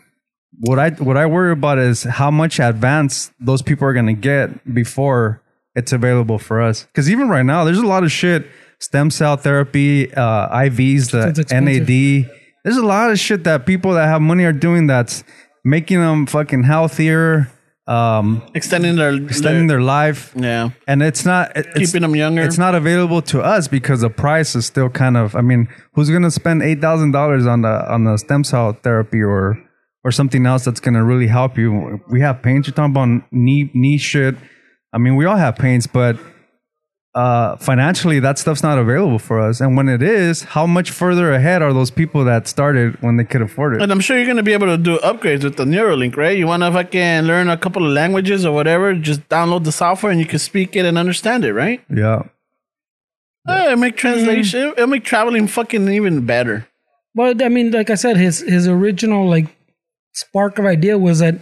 what I what I worry about is how much advance those people are gonna get before it's available for us. Because even right now, there's a lot of shit, stem cell therapy, uh, IVs, the. NAD. There's a lot of shit that people that have money are doing that's making them fucking healthier, um, Extending their extending their life, yeah, and it's not it- it's, keeping them younger. it's not available to us because the price is still kind of. I mean, who's gonna spend eight thousand dollars on the on the stem cell therapy or or something else that's gonna really help you? We have pains. You're talking about knee knee shit. I mean, we all have pains, but uh, financially, that stuff's not available for us. And when it is, how much further ahead are those people that started when they could afford it? And I'm sure you're gonna be able to do upgrades with the Neuralink, right? You want to fucking learn a couple of languages or whatever, just download the software and you can speak it and understand it, right? Yeah. Eh, it make translation. It'll make traveling fucking even better. but I mean, like I said, his his original like spark of idea was that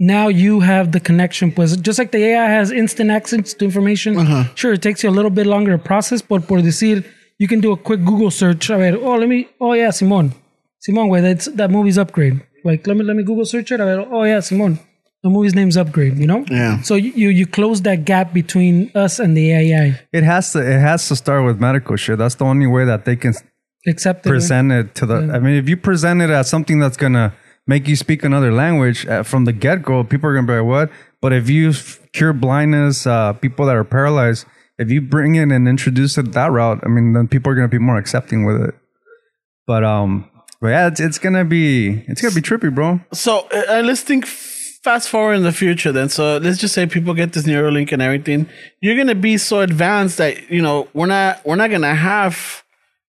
now you have the connection. Was just like the AI has instant access to information. Uh-huh. Sure, it takes you a little bit longer to process, but por decir, you can do a quick Google search. A ver, oh, let me. Oh yeah, Simon, Simon, wait, that's that movie's upgrade. Like, let me let me Google search it. A ver, oh yeah, Simon, the movie's name's upgrade. You know. Yeah. So you you, you close that gap between us and the AI. It has to. It has to start with medical shit. That's the only way that they can accept that- present it to the. I mean, if you present it as something that's gonna make you speak another language uh, from the get go, people are gonna be like, "What?" But if you cure blindness, uh, people that are paralyzed, if you bring it and introduce it that route, I mean, then people are gonna be more accepting with it. But um, but yeah, it's, it's gonna be it's gonna be trippy, bro. So uh, let's think fast forward in the future then. So let's just say people get this Neuralink and everything. You're gonna be so advanced that you know we're not we're not gonna have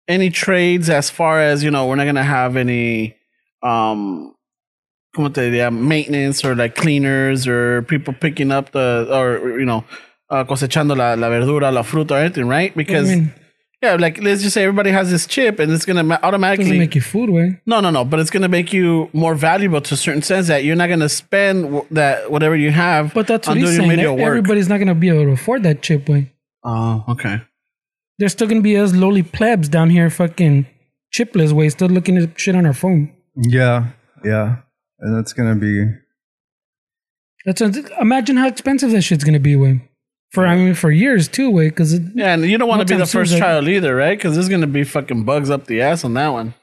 any trades as far as you know we're not gonna have any um como te diría, maintenance or like cleaners or people picking up the or you know uh, cosechando la, la verdura, la fruta, or anything, right? Because mean? yeah, like let's just say everybody has this chip and it's gonna automatically doesn't make you food way. no, no, no. But it's going to make you more valuable to a certain sense that you're not going to spend w- that whatever you have. But that's what on he's doing saying. work. Everybody's not going to be able to afford that chip way. Oh, okay. There's still going to be us lowly plebs down here, fucking chipless way, still looking at shit on our phone. Yeah, yeah, and that's gonna be That's what, imagine how expensive that shit's going to be way. For I mean, for years too, way because Yeah, and you don't want to be the time soon, first like- child either, right? Because there's going to be fucking bugs up the ass on that one.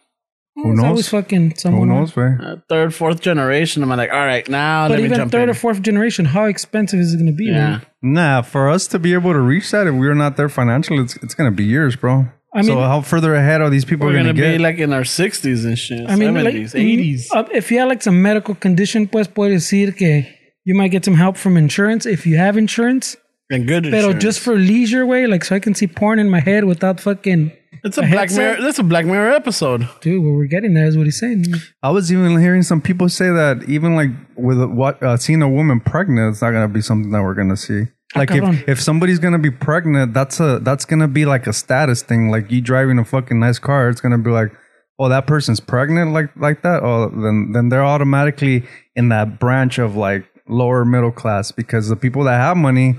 Who it's knows? always fucking who knows, man. Uh, third, fourth generation, Am I'm like, all right, now But let me even jump third in. or fourth generation, how expensive is it going to be? yeah. man? Nah, for us to be able to reach that, if we're not there financially, it's, it's gonna be years, bro. I so how further ahead are these people gonna, get? be like in our 60s and shit. I mean, 70s, like, 80s. uh, if you have like some medical condition, pues puede decir que you might get some help from insurance if you have insurance. and good Pero insurance. just for leisure way, like so I can see porn in my head without fucking. It's a, a Black headset? Mirror. That's a Black Mirror episode. Dude, what we're getting there is what he's saying. I was even hearing some people say that even like with what uh, seeing a woman pregnant, it's not gonna be something that we're gonna see. Like cabrón. if, if somebody's gonna be pregnant, that's a that's gonna be like a status thing. Like you driving a fucking nice car, it's gonna be like, oh, that person's pregnant like like that. Oh, then then they're automatically in that branch of like lower middle class because the people that have money,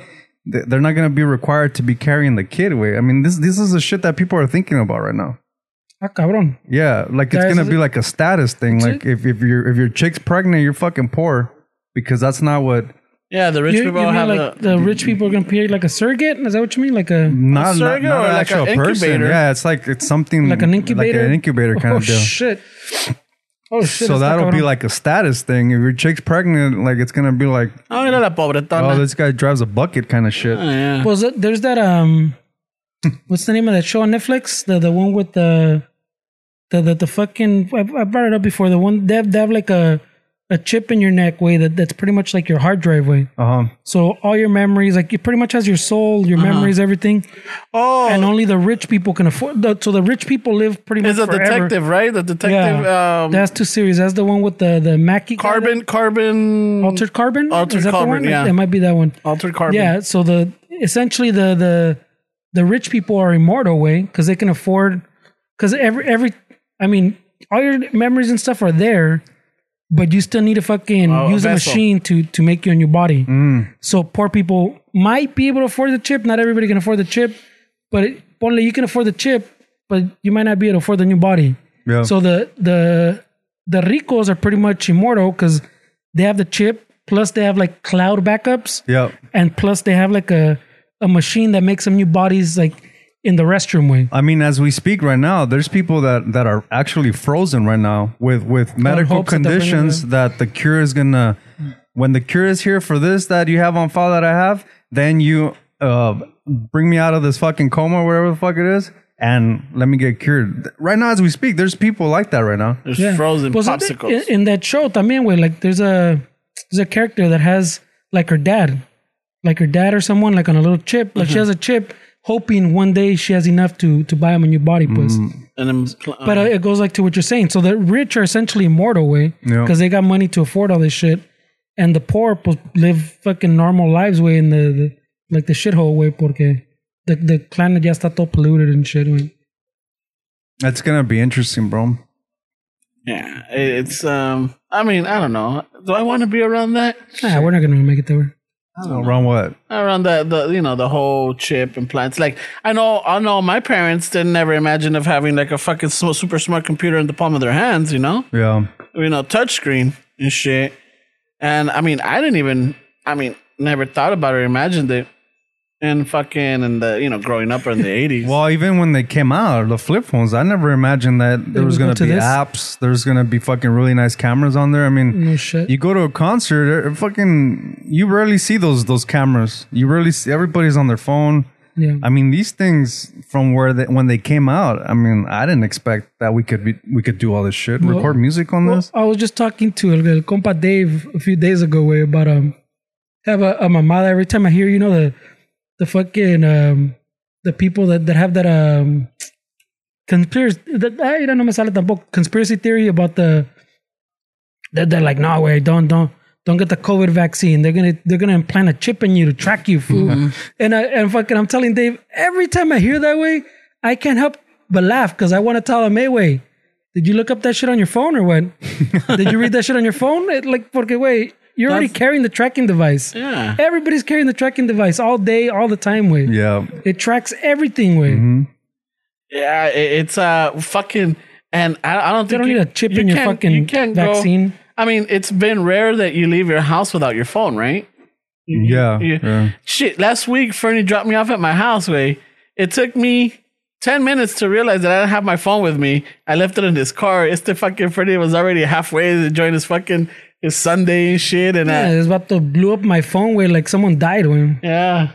they're not gonna be required to be carrying the kid away. I mean, this this is the shit that people are thinking about right now. Ah, cabrón. Yeah, like it's gonna be like a status thing. Like if, if your if your chick's pregnant, you're fucking poor because that's not what Yeah, the rich You, you people mean have like the, the rich people are going to pay like a surrogate? Is that what you mean? Like a not not, surrogate not or an like an actual person. incubator? Yeah, it's like it's something like an incubator? like an incubator kind oh, of deal. shit. Oh shit. So that'll be cabrón. like a status thing. If your chick's pregnant, like it's gonna be like, Oh, mira la pobretona. oh, this guy drives a bucket kind of shit. Oh, yeah. Was it, there's that um, [LAUGHS] what's the name of that show on Netflix? The the one with the the the, the fucking I, I brought it up before. The one they have, they have like a a chip in your neck way that that's pretty much like your hard drive way. Uh huh. So all your memories, like it pretty much has your soul, your memories, everything, oh, and only the rich people can afford. The, so the rich people live pretty much is a forever. detective, right? The detective. Yeah, Um, that's two series. That's the one with the the Mackie carbon, carbon, altered carbon. Altered Is that the Carbon, one? yeah. it might be that one. altered carbon. Yeah. So the essentially the the the rich people are immortal way because they can afford because every every I mean all your memories and stuff are there, but you still need to fucking Oh, use a, vessel. machine to to make you in your body. Mm. So poor people might be able to afford the chip. Not everybody can afford the chip, but it, only you can afford the chip, but you might not be able to afford the new body. Yeah. So the the the ricos are pretty much immortal because they have the chip plus they have like cloud backups yeah. and plus they have like a a machine that makes them new bodies like in the restroom way. I mean, as we speak right now, there's people that, that are actually frozen right now with, with medical hopes that they'll bring it conditions that the cure is gonna. When the cure is here for this that you have on file that I have, then you uh, bring me out of this fucking coma, wherever the fuck it is, and let me get cured. Right now, as we speak, there's people like that right now. There's frozen Pues, popsicles. In, in that show también, way like there's a there's a character that has like her dad, like her dad or someone like on a little chip. Like Mm-hmm. she has a chip, hoping one day she has enough to to buy him a new body. Pues. Mm-hmm. and then, pl- But uh, it goes like to what you're saying. So the rich are essentially immortal way Yeah. because they got money to afford all this shit, and the poor pues, live fucking normal lives way in the, the like the shithole way porque the, the planet ya está todo polluted and shit, güey. That's gonna be interesting, bro. Yeah, it's um. I mean, I don't know. Do I want to be around that? Nah, we're not gonna make it there. Around what? Around the the you know the whole chip implants. Like I know I know my parents didn't ever imagine of having like a fucking super smart computer in the palm of their hands. You know, Yeah. you know, touchscreen and shit. And I mean, I didn't even. I mean, never thought about it or imagined it. And fucking in the you know growing up in the [LAUGHS] eighties. Well, even when they came out, the flip phones, I never imagined that there was gonna to be this? apps. There's gonna be fucking really nice cameras on there. I mean, No shit. you go to a concert, uh, fucking, you rarely see those those cameras. You rarely see everybody's on their phone. yeah. I mean, these things from where they, when they came out, I mean, I didn't expect that we could be we could do all this shit, Well- record music on Well, this. I was just talking to el, el compa Dave a few days ago way about um have a, a mamada every time I hear you know the the fucking um the people that, that have that um conspiracy that I don't know me sale tampoco conspiracy theory about the that they're like no way don't don't don't get the COVID vaccine they're gonna they're gonna implant a chip in you to track you fool [LAUGHS] and I and fucking I'm telling Dave every time I hear that way I can't help but laugh because I want to tell him hey way did you look up that shit on your phone or what? [LAUGHS] Did you read that shit on your phone? It, like, porque wait, you're already That's- carrying the tracking device. Yeah. Everybody's carrying the tracking device all day, all the time. Way Yeah, it tracks everything. Way Mm-hmm. Yeah, it, it's uh fucking, and I, I don't they think don't you- need a chip you in your can't- fucking you can't go- vaccine. I mean, it's been rare that you leave your house without your phone, right? You- yeah, you- yeah. Shit, last week Fernie dropped me off at my house. Way it took me ten minutes to realize that I didn't have my phone with me. I left it in his car. It's the fucking Fernie was already halfway to join his fucking his Sunday and shit, and Yeah, I, it's about to blew up my phone where like someone died. when. yeah,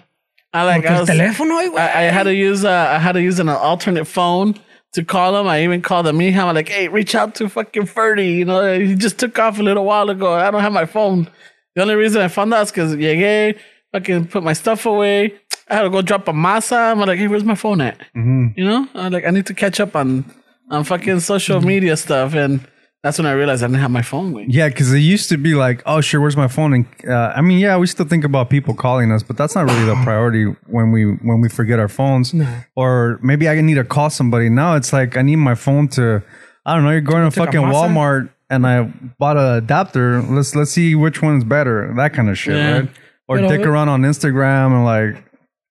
I like I was, teléfono. I, I had to use uh, I had to use an alternate phone to call him. I even called him. Mija, I'm like, hey, reach out to fucking Ferdy. You know, he just took off a little while ago. I don't have my phone. The only reason I found out is because llegué, fucking put my stuff away. I had to go drop a masa. I'm like, hey, where's my phone at? Mm-hmm. You know, I'm like, I need to catch up on on fucking social media stuff, and that's when I realized I didn't have my phone with. me. Yeah, because it used to be like, oh, sure, where's my phone? And uh, I mean, yeah, we still think about people calling us, but that's not really the [SIGHS] priority when we when we forget our phones. No. Or maybe I need to call somebody. Now it's like I need my phone to, I don't know. You're going to fucking? Walmart and I bought an adapter. Let's let's see which one's better. That kind of shit, Yeah. right? Or Pero- dick around on Instagram and like,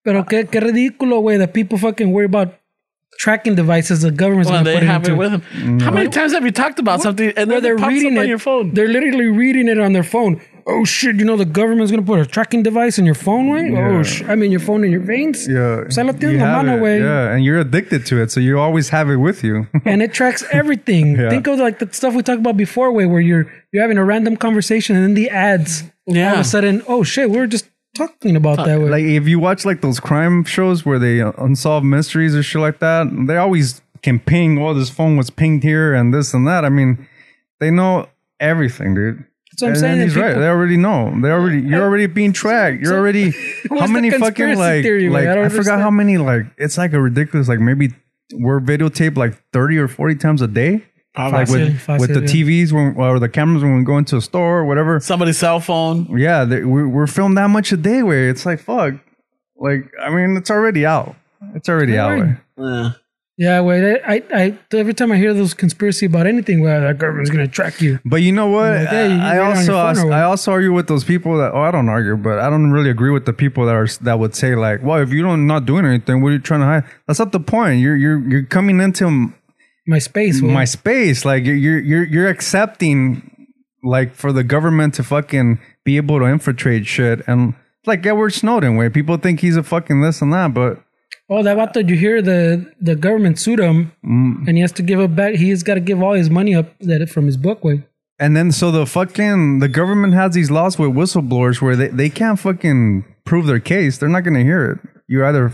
Pero qué, qué ridículo, way that people fucking worry about tracking devices. The government's Well, gonna they put have into it with them. How many times have you talked about something and where then they're pops reading up it on your phone? They're literally reading it on their phone. Oh shit! You know the government's gonna put a tracking device in your phone, right? Oh, sh- I mean your phone in your veins. yeah, Se lo tienes you have it. güey. yeah, and you're addicted to it, so you always have it with you. [LAUGHS] and it tracks everything. Yeah. Think of like the stuff we talked about before, way where you're you're having a random conversation and then the ads. Yeah. All of a sudden, oh shit, we are just talking about that way. like if you watch like those crime shows where they uh, unsolved mysteries or shit like that, they always can ping. Oh, this phone was pinged here and this and that. I mean, they know everything, dude. That's what I'm and, saying, and and he's right. They already know. They already. You're already being tracked. You're already. [LAUGHS] How What's the many fucking like theory, like? I I, don't forgot understand. how many like it's like a ridiculous like maybe we're videotaped like thirty or forty times a day. Ah, like with, fácil, with the yeah. TVs when, or the cameras when we go into a store or whatever. Somebody's cell phone. Yeah, they, we, we're filmed that much a day where it's like, fuck. Like, I mean, it's already out. It's already out. Alright. Way. Yeah. yeah, wait. I, I every time I hear those conspiracy about anything, well, that government's gonna track you. But you know what? Like, hey, you I read also your phone or what? I also argue with those people that oh I don't argue, but I don't really agree with the people that are that would say like, well, if you don't not doing anything, what are you trying to hide? That's not the point. You're you're you're coming into My space. my space, like you're you're you're, you're accepting like for the government to fucking be able to infiltrate shit and like Edward Snowden, where people think he's a fucking this and that, but Oh, that vato, did you hear the the government sued him, Mm. and he has to give it back. He's got to give all his money up that it from his book. Way And then so the fucking the government has these laws with whistleblowers where they, they can't fucking prove their case. They're not gonna hear it. You're either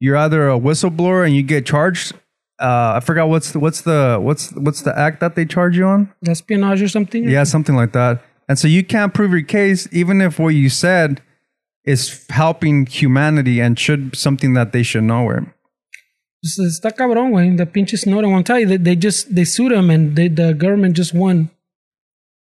you're either a whistleblower and you get charged. Uh, I forgot what's the, what's the what's what's the act that they charge you on? espionage or something. Yeah, something like that. And so you can't prove your case even if what you said is helping humanity and should something that they should know. It. Está cabrón, güey. The pinche Snowden. I'll tell you, they, they just they sued him, and they, the government just won.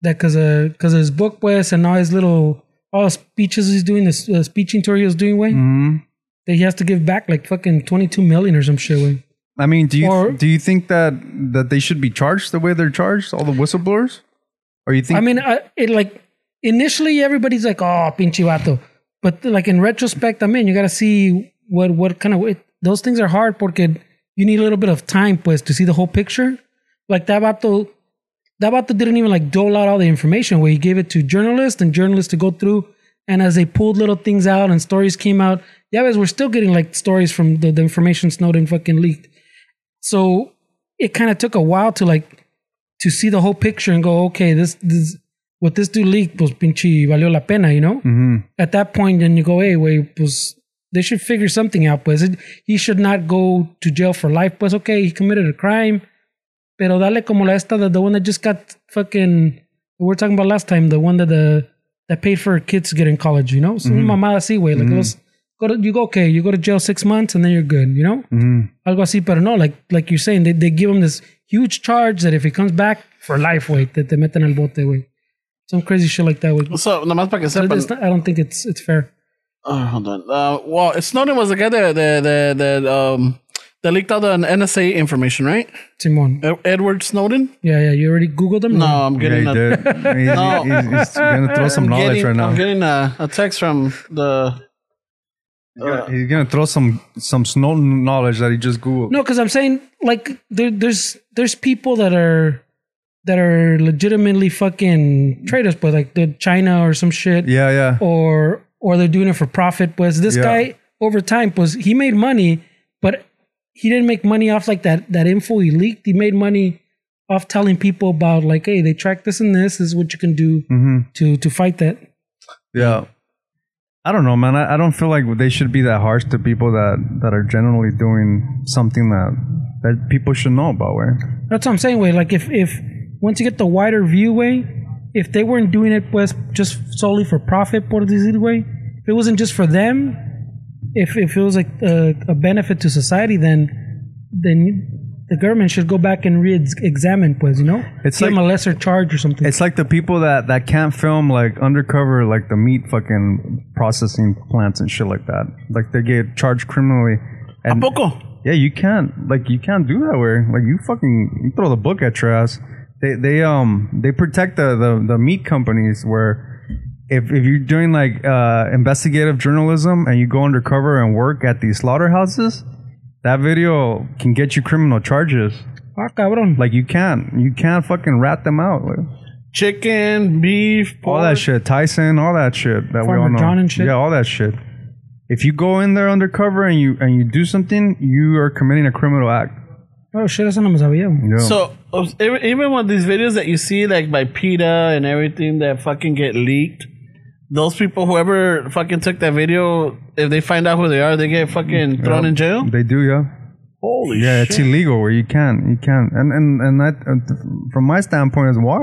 That because of because of his book, pues, and all his little all the speeches he's doing, the uh, speeching tour he was doing, way. Mhm. that he has to give back like fucking 22 million or some shit. Way. I mean, do you Or- do you think that that they should be charged the way they're charged, all the whistleblowers, or you think? I mean, I, it like initially everybody's like, "Oh, pinche vato," but like in retrospect, I mean, you got to see what what kind of it, those things are hard porque you need a little bit of time, pues, to see the whole picture. Like that vato, that vato didn't even like dole out all the information. Where he gave it to journalists and journalists to go through, and as they pulled little things out and stories came out, yeah, guys, we're still getting like stories from the, the information Snowden fucking leaked. So it kind of took a while to like to see the whole picture and go, okay, this this what this dude leaked, was pinche valió la pena, you know. Mhm. At that point, then you go, hey, wait, pues they should figure something out. Pues it, he should not go to jail for life. Pues okay, he committed a crime, pero dale como la esta, the, the one that just got fucking. We were talking about last time, the one that the that paid for kids to get in college, you know. So mamada así, way like those. Go to, you go okay. You go to jail six months and then you're good. You know, Mhm. algo así. Pero no, like like you're saying, they, they give him this huge charge that if he comes back for life, wait, that te meten al bote, wait. Some crazy shit like that. Wait. So, nomás para que So sepan. it's not, I don't think it's it's fair. Oh, hold on. Uh, well, Snowden was the guy that that that, that um that leaked out the NSA information, right? Simon. Ed- Edward Snowden. Yeah, yeah. You already googled them. No, I'm Yeah, getting he a. [LAUGHS] He's, No. he's, he's gonna throw some I'm knowledge getting, right now. I'm getting a, a text from the. Uh, He's gonna throw some some snow knowledge that he just googled. No, because I'm saying like there, there's there's people that are that are legitimately fucking traders, but like the China or some shit. Yeah, yeah. or or they're doing it for profit. Was this Yeah. guy over time was he made money, but he didn't make money off like that that info he leaked. He made money off telling people about like, hey, they track this and this, this is what you can do hmm to to fight that. Yeah. I don't know, man. I, I don't feel like they should be that harsh to people that that are generally doing something that that people should know about. Way. That's what I'm saying. Way like if if once you get the wider view way, if they weren't doing it just solely for profit, por decir way, if it wasn't just for them, if if it was like a, a benefit to society, then then the government should go back and re-examine, pues, you know, It's give them a lesser charge or something. It's like the people that that can't film like undercover like the meat fucking processing plants and shit like that. Like they get charged criminally. And Poco. yeah, you can't like you can't do that. Where like you fucking you throw the book at your ass. They they um they protect the the, the meat companies where. If, if you're doing like uh, investigative journalism and you go undercover and work at these slaughterhouses, that video can get you criminal charges. ah, cabrón. Like you can't, you can't fucking rat them out. Like, Chicken, beef, all pork. that shit, Tyson, all that shit that we Farmer all know. John and shit. Yeah, all that shit. If you go in there undercover and you and you do something, you are committing a criminal act. oh shit, eso no me sabía. Yeah. So uh, even even with these videos that you see, like by PETA and everything that fucking get leaked, those people, whoever fucking took that video, if they find out who they are, they get fucking thrown in jail. they do, yeah. Holy Yeah, shit! it's illegal where you can't, you can't, and and and that, uh, from my standpoint, is why.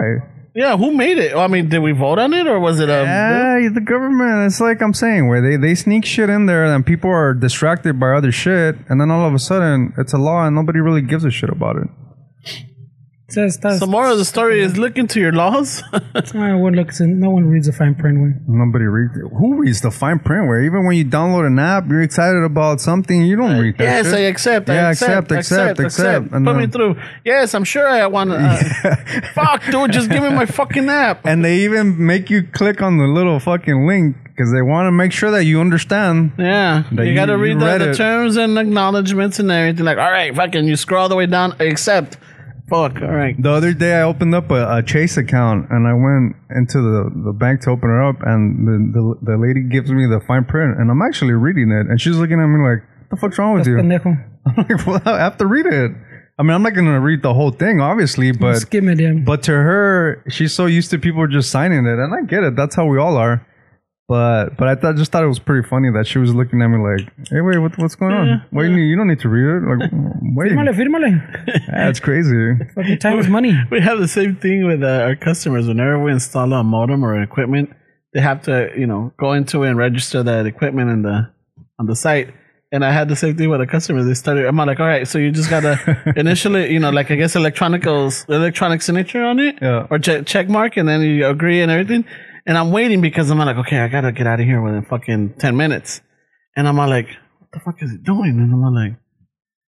yeah, who made it? I mean, did we vote on it or was it a? Yeah, the government. It's like I'm saying, where they they sneak shit in there, and people are distracted by other shit, and then all of a sudden it's a law, and nobody really gives a shit about it. Says, that's, The moral of the story is look into your laws. [LAUGHS] I would look, no one reads the fine print way. Nobody reads it. Who reads the fine print? Where even when you download an app, you're excited about something, you don't read that. yes, shit. I accept. I Yeah, accept, accept, accept, accept. And Put me then- through. Yes, I'm sure I want to. Uh, [LAUGHS] fuck, dude, just give me my fucking app. And they even make you click on the little fucking link because they want to make sure that you understand. Yeah, That you, you- got to you read the, read the it. terms and acknowledgments and everything. Like, all right, fucking, you scroll all the way down. Accept. Fuck. All right. The other day, I opened up a, a Chase account and I went into the, the bank to open it up, and the, the the lady gives me the fine print, and I'm actually reading it, and she's looking at me like, "What the fuck's wrong with you?" Pendejo. [LAUGHS] I'm like, "Well, I have to read it." I mean, I'm not gonna read the whole thing, obviously, but Skim it, yeah. But to her, she's so used to people just signing it, and I get it. That's how we all are. But but I thought just thought it was pretty funny that she was looking at me like, "Hey, wait, what, what's going on? Wait, you, you don't need to read it. Like, [LAUGHS] wait, Firmale, firmale. that's crazy. Fucking time is money. We have the same thing with uh, our customers. Whenever we install a modem or equipment, they have to, you know, go into it and register that equipment in the on the site. And I had the same thing with a customer. They started. I'm like, all right, so you just gotta [LAUGHS] initially, you know, like I guess electronic electronic signature on it, Yeah. or check check mark, and then you agree and everything. And I'm waiting because I'm like, okay, I gotta get out of here within fucking ten minutes. And I'm all like, what the fuck is he doing? And I'm like,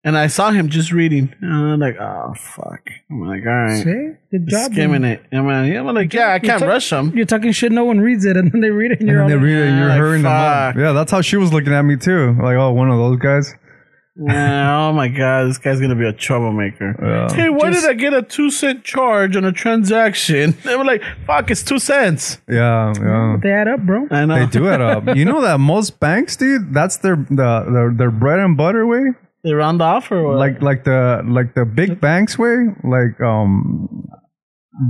and I saw him just reading. And I'm like, oh fuck. I'm like, all right. See? Good job. Skimming man. it. And I'm, yeah, I'm like, yeah, I can't talk- rush him. You're talking shit, no one reads it, and then they read it, and you're And all they like, read it and you're ah, like, hurrying them up. Yeah, that's how she was looking at me too. Like, oh, one of those guys. Yeah, oh my god, this guy's gonna be a troublemaker. Yeah. Hey, why Just- did I get a two cent charge on a transaction? [LAUGHS] They were like, fuck, it's two cents. Yeah, yeah. they add up, bro. I know. They do add up. You know that most banks, dude, that's their the their, their bread and butter way. They round off or what? Like like the like the big banks way. Like um,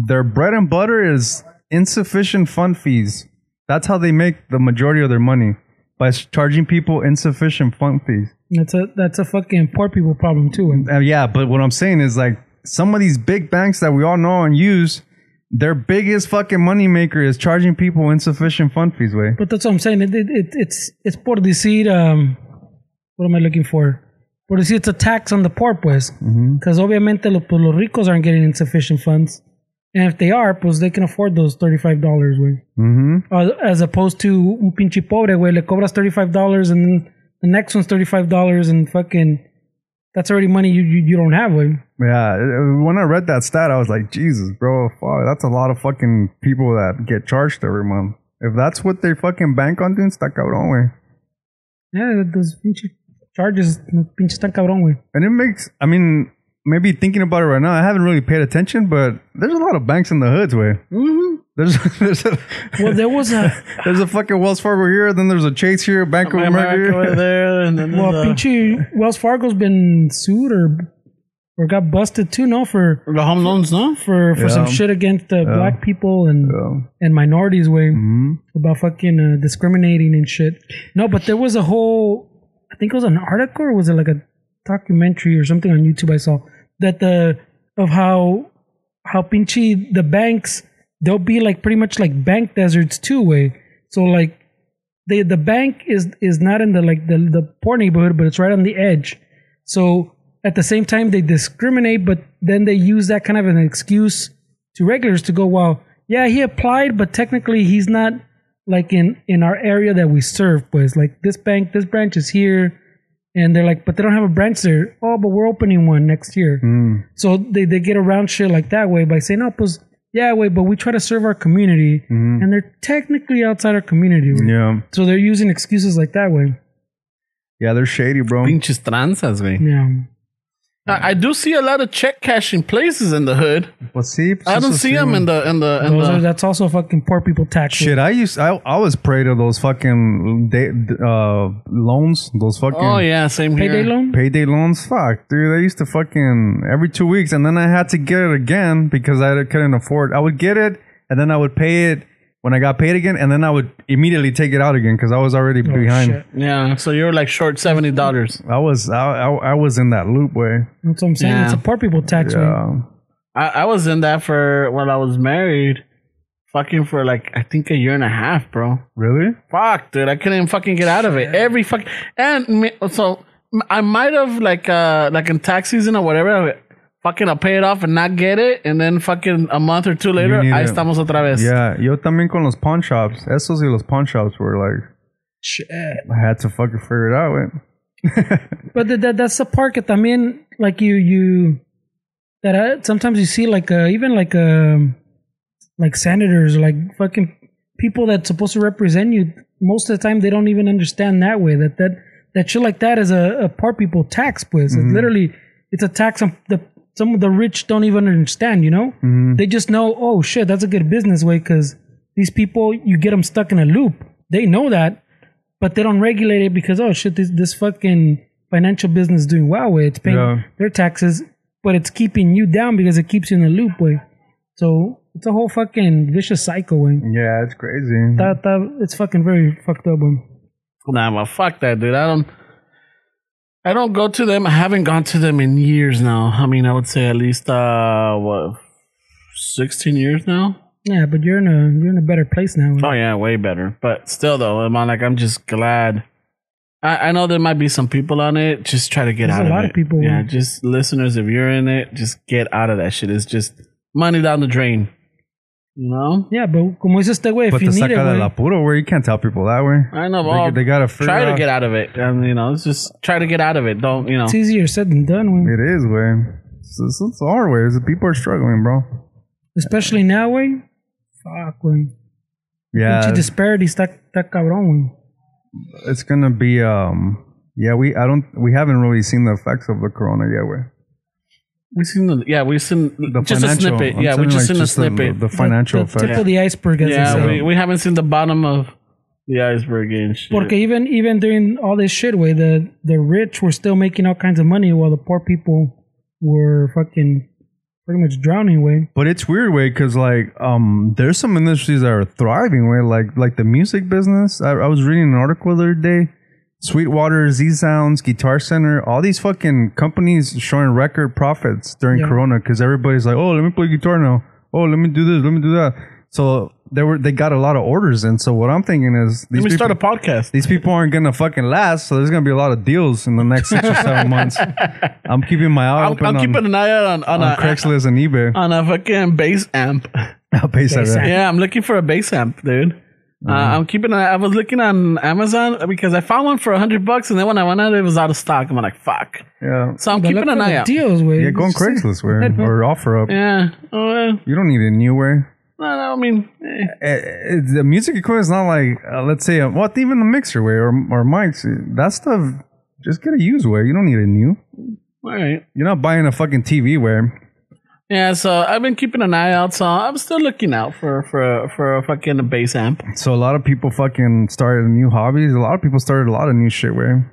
their bread and butter is insufficient fund fees. That's how they make the majority of their money by charging people insufficient fund fees. That's a that's a fucking poor people problem too. And Uh, yeah, but what I'm saying is like some of these big banks that we all know and use, their biggest fucking money maker is charging people insufficient fund fees. Way. But that's what I'm saying. It, it, it, it's it's por decir. Um, what am I looking for? Por decir, it's a tax on the poor, pues. Because obviamente los, pues, los ricos aren't getting insufficient funds, and if they are, pues they can afford those thirty five dollars, way. Mm-hmm. Uh, as opposed to un pinche pobre, way, le cobras thirty five dollars, and then the next one's thirty five dollars, and fucking that's already money you you, you don't have, way. Yeah, when I read that stat, I was like, Jesus, bro, fuck, that's a lot of fucking people that get charged every month. If that's what they fucking bank on doing, está cabrón, way. Yeah, those pinche charges, pinche están cabrón, way. And it makes, I mean, maybe thinking about it right now, I haven't really paid attention, but there's a lot of banks in the hoods, way. Mhm. There's, [LAUGHS] there's a, Well, there was a [LAUGHS] there's a fucking Wells Fargo here, then there's a Chase here, Bank of America America. over there, [LAUGHS] and then well, there's, uh, Wells Fargo's been sued or or got busted too, no, for the home loans, no? for for some shit against the black people and Yeah. and minorities way Mhm. about fucking uh, discriminating and shit. No, but there was a whole, I think it was an article or was it like a documentary or something on YouTube I saw that the of how how pinchy the banks they'll be like pretty much like bank deserts too way. So like they the bank is is not in the like the the poor neighborhood, but it's right on the edge. So at the same time they discriminate, but then they use that kind of an excuse to regulars to go, well, yeah, he applied, but technically he's not like in in our area that we serve. Pues like this bank, this branch is here, and they're like, but they don't have a branch there. Oh, but we're opening one next year. Mm. So they they get around shit like that way by saying, oh, pues yeah, wait, but we try to serve our community, and they're technically outside our community. way. Yeah. So they're using excuses like that way. Yeah, they're shady, bro. Pinches tranzas, güey. Yeah. I, I do see a lot of check cashing places in the hood. But see, I don't see them in the in the in Those are, that's also fucking poor people tax. Shit, I used I, I was prey to those fucking day, uh loans, those fucking Oh yeah, same here. Payday loan? payday loans. Fuck, dude, I used to fucking every two weeks, and then I had to get it again because I couldn't afford. I would get it, and then I would pay it when I got paid again, and then I would immediately take it out again because I was already Oh, behind. shit. Yeah, so you're like short seventy dollars. I was I, I I was in that loop way. That's what I'm saying. Yeah. It's a poor people tax way. Yeah, I, I was in that for when I was married, fucking for like I think a year and a half, bro. really? Fuck, dude, I couldn't even fucking get out of it. Every fucking and me, so I might have like uh like in tax season or whatever. Fucking, I'll pay it off and not get it, and then fucking a month or two later, need ahí it. estamos otra vez. Yeah, yo también con los pawn shops. Esos y los pawn shops were like Shit. I had to fucking figure it out. Way. [LAUGHS] But that, that that's the part que también like you you that uh, sometimes you see like uh, even like um like senators or like fucking people that's supposed to represent you most of the time they don't even understand that way that that that shit like that is a, a poor people tax pues it's literally it's a tax on the some of the rich don't even understand you know mm-hmm. they just know oh shit that's a good business way because these people you get them stuck in a loop they know that but they don't regulate it because oh shit, this this fucking financial business is doing well way. It's paying Yeah. their taxes, but it's keeping you down because it keeps you in a loop way. So it's a whole fucking vicious cycle way. Yeah, it's crazy. That that it's fucking very fucked up way. Nah, but fuck that, dude. I don't. I don't go to them. I haven't gone to them in years now. I mean, I would say at least uh what, sixteen years now. Yeah, but you're in a you're in a better place now. Oh yeah, way better. But still, though, I'm like, I'm just glad. I, I know there might be some people on it. Just try to get There's out a of lot it. of people. Yeah, just listeners, if you're in it, just get out of that shit. It's just money down the drain. You know? Yeah, but como dice este güey, if But you te need it, saca del güey, apuro where you can't tell people that way. I know, They- well, they gotta figure try to out- get out of it. And, you know, it's just try to get out of it. Don't, you know. it's easier said than done, güey. It is way. It's, it's, it's the hard way. It's the people are struggling, bro. Especially now, güey. Fuck, güey. Yeah, Pinche disparity está, está cabrón, güey. it's gonna be. Um, yeah, we I don't we haven't really seen the effects of the corona yet. Way We've seen the, yeah, we've seen the just a financial. snippet. I'm yeah, we saying, just like, seen a just the- snippet. The, financial the, the tip effect. of the iceberg, as they yeah, say. we, we haven't seen the bottom of the iceberg and shit. Porque even even during all this shit, way the the rich were still making all kinds of money while the poor people were fucking pretty much drowning. Way But it's weird way because like um there's some industries that are thriving way like like the music business. I, I was reading an article the other day. Sweetwater, zZounds, Guitar Center, all these fucking companies showing record profits during Yeah. Corona because everybody's like, oh, let me play guitar now. Oh, let me do this, let me do that. So they were they got a lot of orders in. So what I'm thinking is these Let me people, start a podcast. these people aren't gonna fucking last. So there's gonna be a lot of deals in the next six or seven [LAUGHS] months. I'm keeping my eye I'm, open I'm on, keeping an eye out on, on, on a, Craigslist and eBay. on a fucking bass amp. I'll pay some amp. Yeah, I'm looking for a bass amp, dude. Uh, I'm keeping. I was looking on Amazon because I found one for a hundred bucks, and then when I went out, it was out of stock. I'm like, fuck. Yeah. So I'm But keeping look an eye out. deals, way. Yeah, go on Craigslist way [LAUGHS] or OfferUp. Yeah. Oh, well, You don't need a new way. no, no, I mean, eh. Eh, eh, the music equipment is not like uh, let's say uh, what even the mixer way or or mics. That stuff just get a used way. You don't need a new. all right. You're not buying a fucking TV way. Yeah, so I've been keeping an eye out. So I'm still looking out for for for a fucking bass amp. So a lot of people fucking started new hobbies. A lot of people started a lot of new shit way.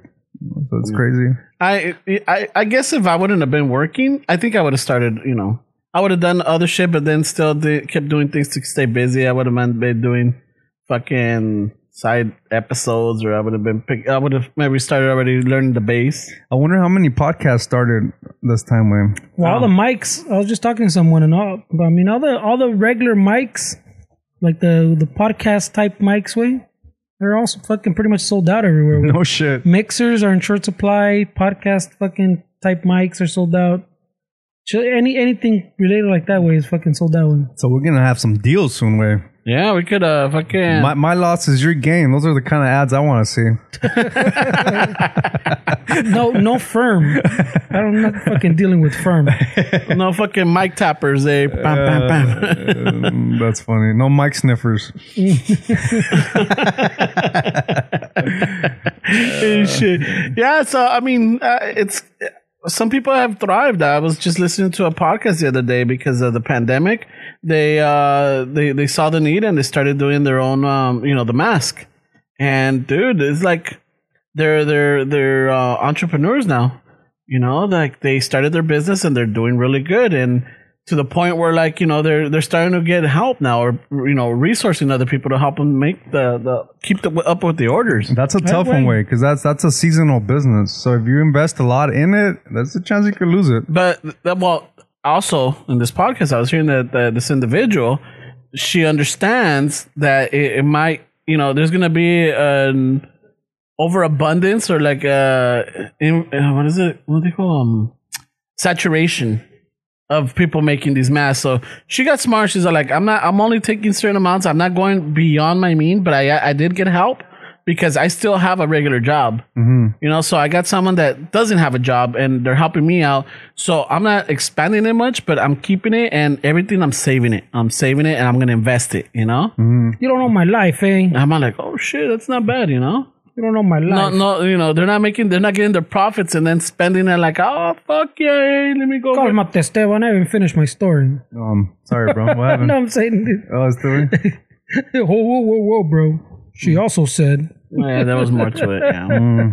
So it's mm. crazy. I, I I guess if I wouldn't have been working, I think I would have started. You know, I would have done other shit, but then still did, kept doing things to stay busy. I would have been doing fucking side episodes, or I would have been. Pick, I would have maybe started already learning the bass. I wonder how many podcasts started this time way. Well, all the mics. I was just talking to someone, and all. But I mean, all the all the regular mics, like the the podcast type mics, way, they're also fucking pretty much sold out everywhere. No shit. Mixers are in short supply. Podcast fucking type mics are sold out. Sh- Any anything related like that way is fucking sold out. So we're gonna have some deals soon way. Yeah, we could have. uh fucking. My my loss is your gain. Those are the kind of ads I want to see. [LAUGHS] No, no firm. I don't not fucking dealing with firm. no fucking mic tappers, eh? Bam, bam, bam. Mm, [LAUGHS] That's funny. No mic sniffers. [LAUGHS] Shit. Yeah, so I mean, uh, it's some people have thrived. I was just listening to a podcast the other day because of the pandemic. They uh they they saw the need and they started doing their own um you know the mask. And dude, it's like they're they're they're uh, entrepreneurs now. You know, like they started their business and they're doing really good and to the point where like you know they're they're starting to get help now or you know resourcing other people to help them make the the keep the, up with the orders. That's a tough way. one way because that's that's a seasonal business. So if you invest a lot in it, that's a chance you could lose it. But well, also in this podcast, I was hearing that, that this individual, she understands that it, it might, you know, there's gonna be an overabundance or like in, uh, what is it? What do call um saturation of people making these masks. So she got smart. She's like, I'm not. I'm only taking certain amounts. I'm not going beyond my mean. But I I did get help because I still have a regular job. You know, so I got someone that doesn't have a job and they're helping me out. So I'm not expanding it much, but I'm keeping it and everything I'm saving it. I'm saving it and I'm gonna invest it, you know? You don't know my life, eh? I'm like, oh shit, that's not bad, you know? You don't know my life. no, no, you know, they're not making, they're not getting their profits and then spending it like, oh fuck yeah, hey, let me go. get-" Calmate, Esteban. I haven't finished my story. Um, sorry, bro. What happened? [LAUGHS] No, I'm saying, Oh, it's doing. [LAUGHS] whoa, whoa, whoa, whoa, bro. She also said, Yeah, there was more to it. Yeah. [LAUGHS]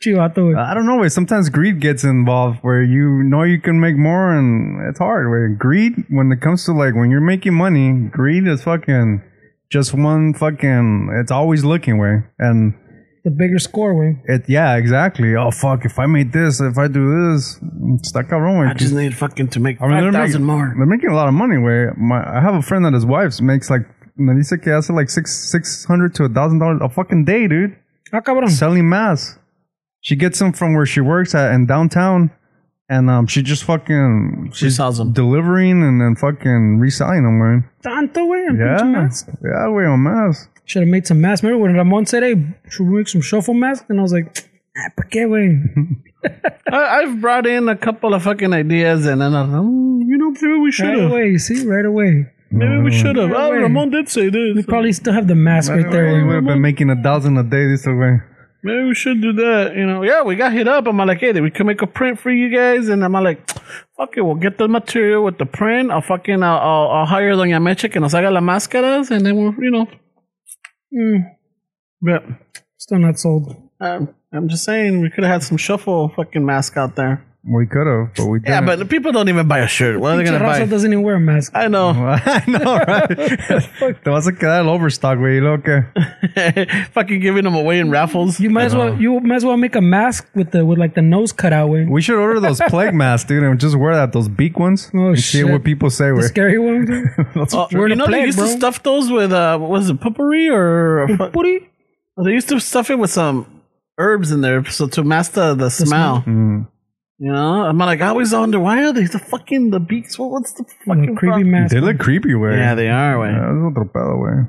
Chivato. I don't know. Way sometimes greed gets involved where you know you can make more, and it's hard. Where greed, when it comes to like when you're making money, greed is fucking just one fucking. It's always looking way, and the bigger score, way. it yeah exactly. Oh fuck! If I made this, if I do this, está cabrón. güey. I just need fucking to make I mean, they're five thousand more. They're making a lot of money. Where my I have a friend that his wife makes like me dice que hace like six six hundred to a thousand dollars a fucking day, dude, Ah, cabrón. selling masks. She gets them from where she works at in downtown, and um, she just fucking she's them. delivering and then fucking reselling them, man. Tanto, güey. en Yeah, pinche mask. yeah, güey, on mask. Should have made some masks. Remember when Ramon said, hey, should we make some shuffle masks? And I was like, ah, ¿pa qué, güey? [LAUGHS] I, I've brought in a couple of fucking ideas, and then I'm like, "Mm, you know, maybe we should right away. See, right away. Maybe we should have. Right Oh. Ramon did say this. We probably still have the mask right there. We would have been making a thousand a day this way. Maybe we should do that. You know, yeah, we got hit up. I'm like, hey, we can make a print for you guys, and I'm like, fuck it, we'll get the material with the print. I'll fucking, I'll, I'll, I'll hire Doña Meche que nos haga las máscaras, and then we'll, you know, Mm, but still not sold. um, I'm just saying, we could have had some shuffle fucking mask out there. We could have, but we didn't. Yeah, but people don't even buy a shirt. What are they gonna buy? doesn't even wear a mask. I know. [LAUGHS] I know, [LAUGHS] right? [LAUGHS] Te vas a quedar el overstock, güey. ¿y luego fucking giving them away in raffles. You might as well you might as well make a mask with the with like the nose cut out way. We should order those plague masks, dude, and just wear that, those beak ones. Oh, and see shit. what people say. The We're, scary one. dude. Oh, We're you a know they used bro. to stuff those with uh, what was it poopery or Putty. they used to stuff it with some herbs in there so to mask the, the smell. Mm. You know, I'm like, I always wonder why are they the fucking the beaks? What, what's the fucking creepy problem? mask. They look creepy, way. Yeah, they are. Way. Yeah, es otro pedo, güey.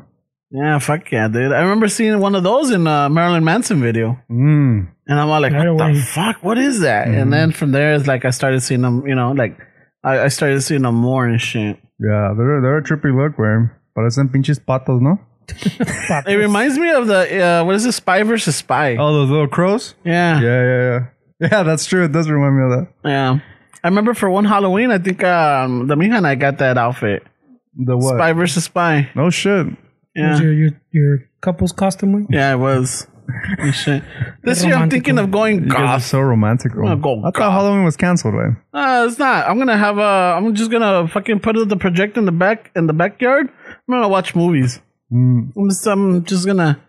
Yeah, fuck yeah, dude. I remember seeing one of those in a Marilyn Manson video, Mm. and I'm all like, Right what away. the fuck? What is that? And then from there, it's like I started seeing them. You know, like I, I started seeing them more and shit. Yeah, they're, they're a trippy look, güey. Parecen pinches patos, ¿no? [LAUGHS] It reminds me of the uh, what is it, Spy versus Spy? Oh, those little crows? yeah. Yeah, yeah, yeah. [LAUGHS] Yeah, that's true. It does remind me of that. Yeah. I remember for one Halloween, I think um, the mija and I got that outfit. The what? Spy versus Spy. No shit. Was Yeah. your, your your couple's costume way? Yeah, it was. And shit. [LAUGHS] This year I'm thinking of going You guys are goth. so romantic. gonna go I thought goth. Halloween was canceled, right? Uh, it's not. I'm gonna have a. I'm just gonna fucking put the projector in the back in the backyard. I'm gonna watch movies. Mm. I'm just. I'm just gonna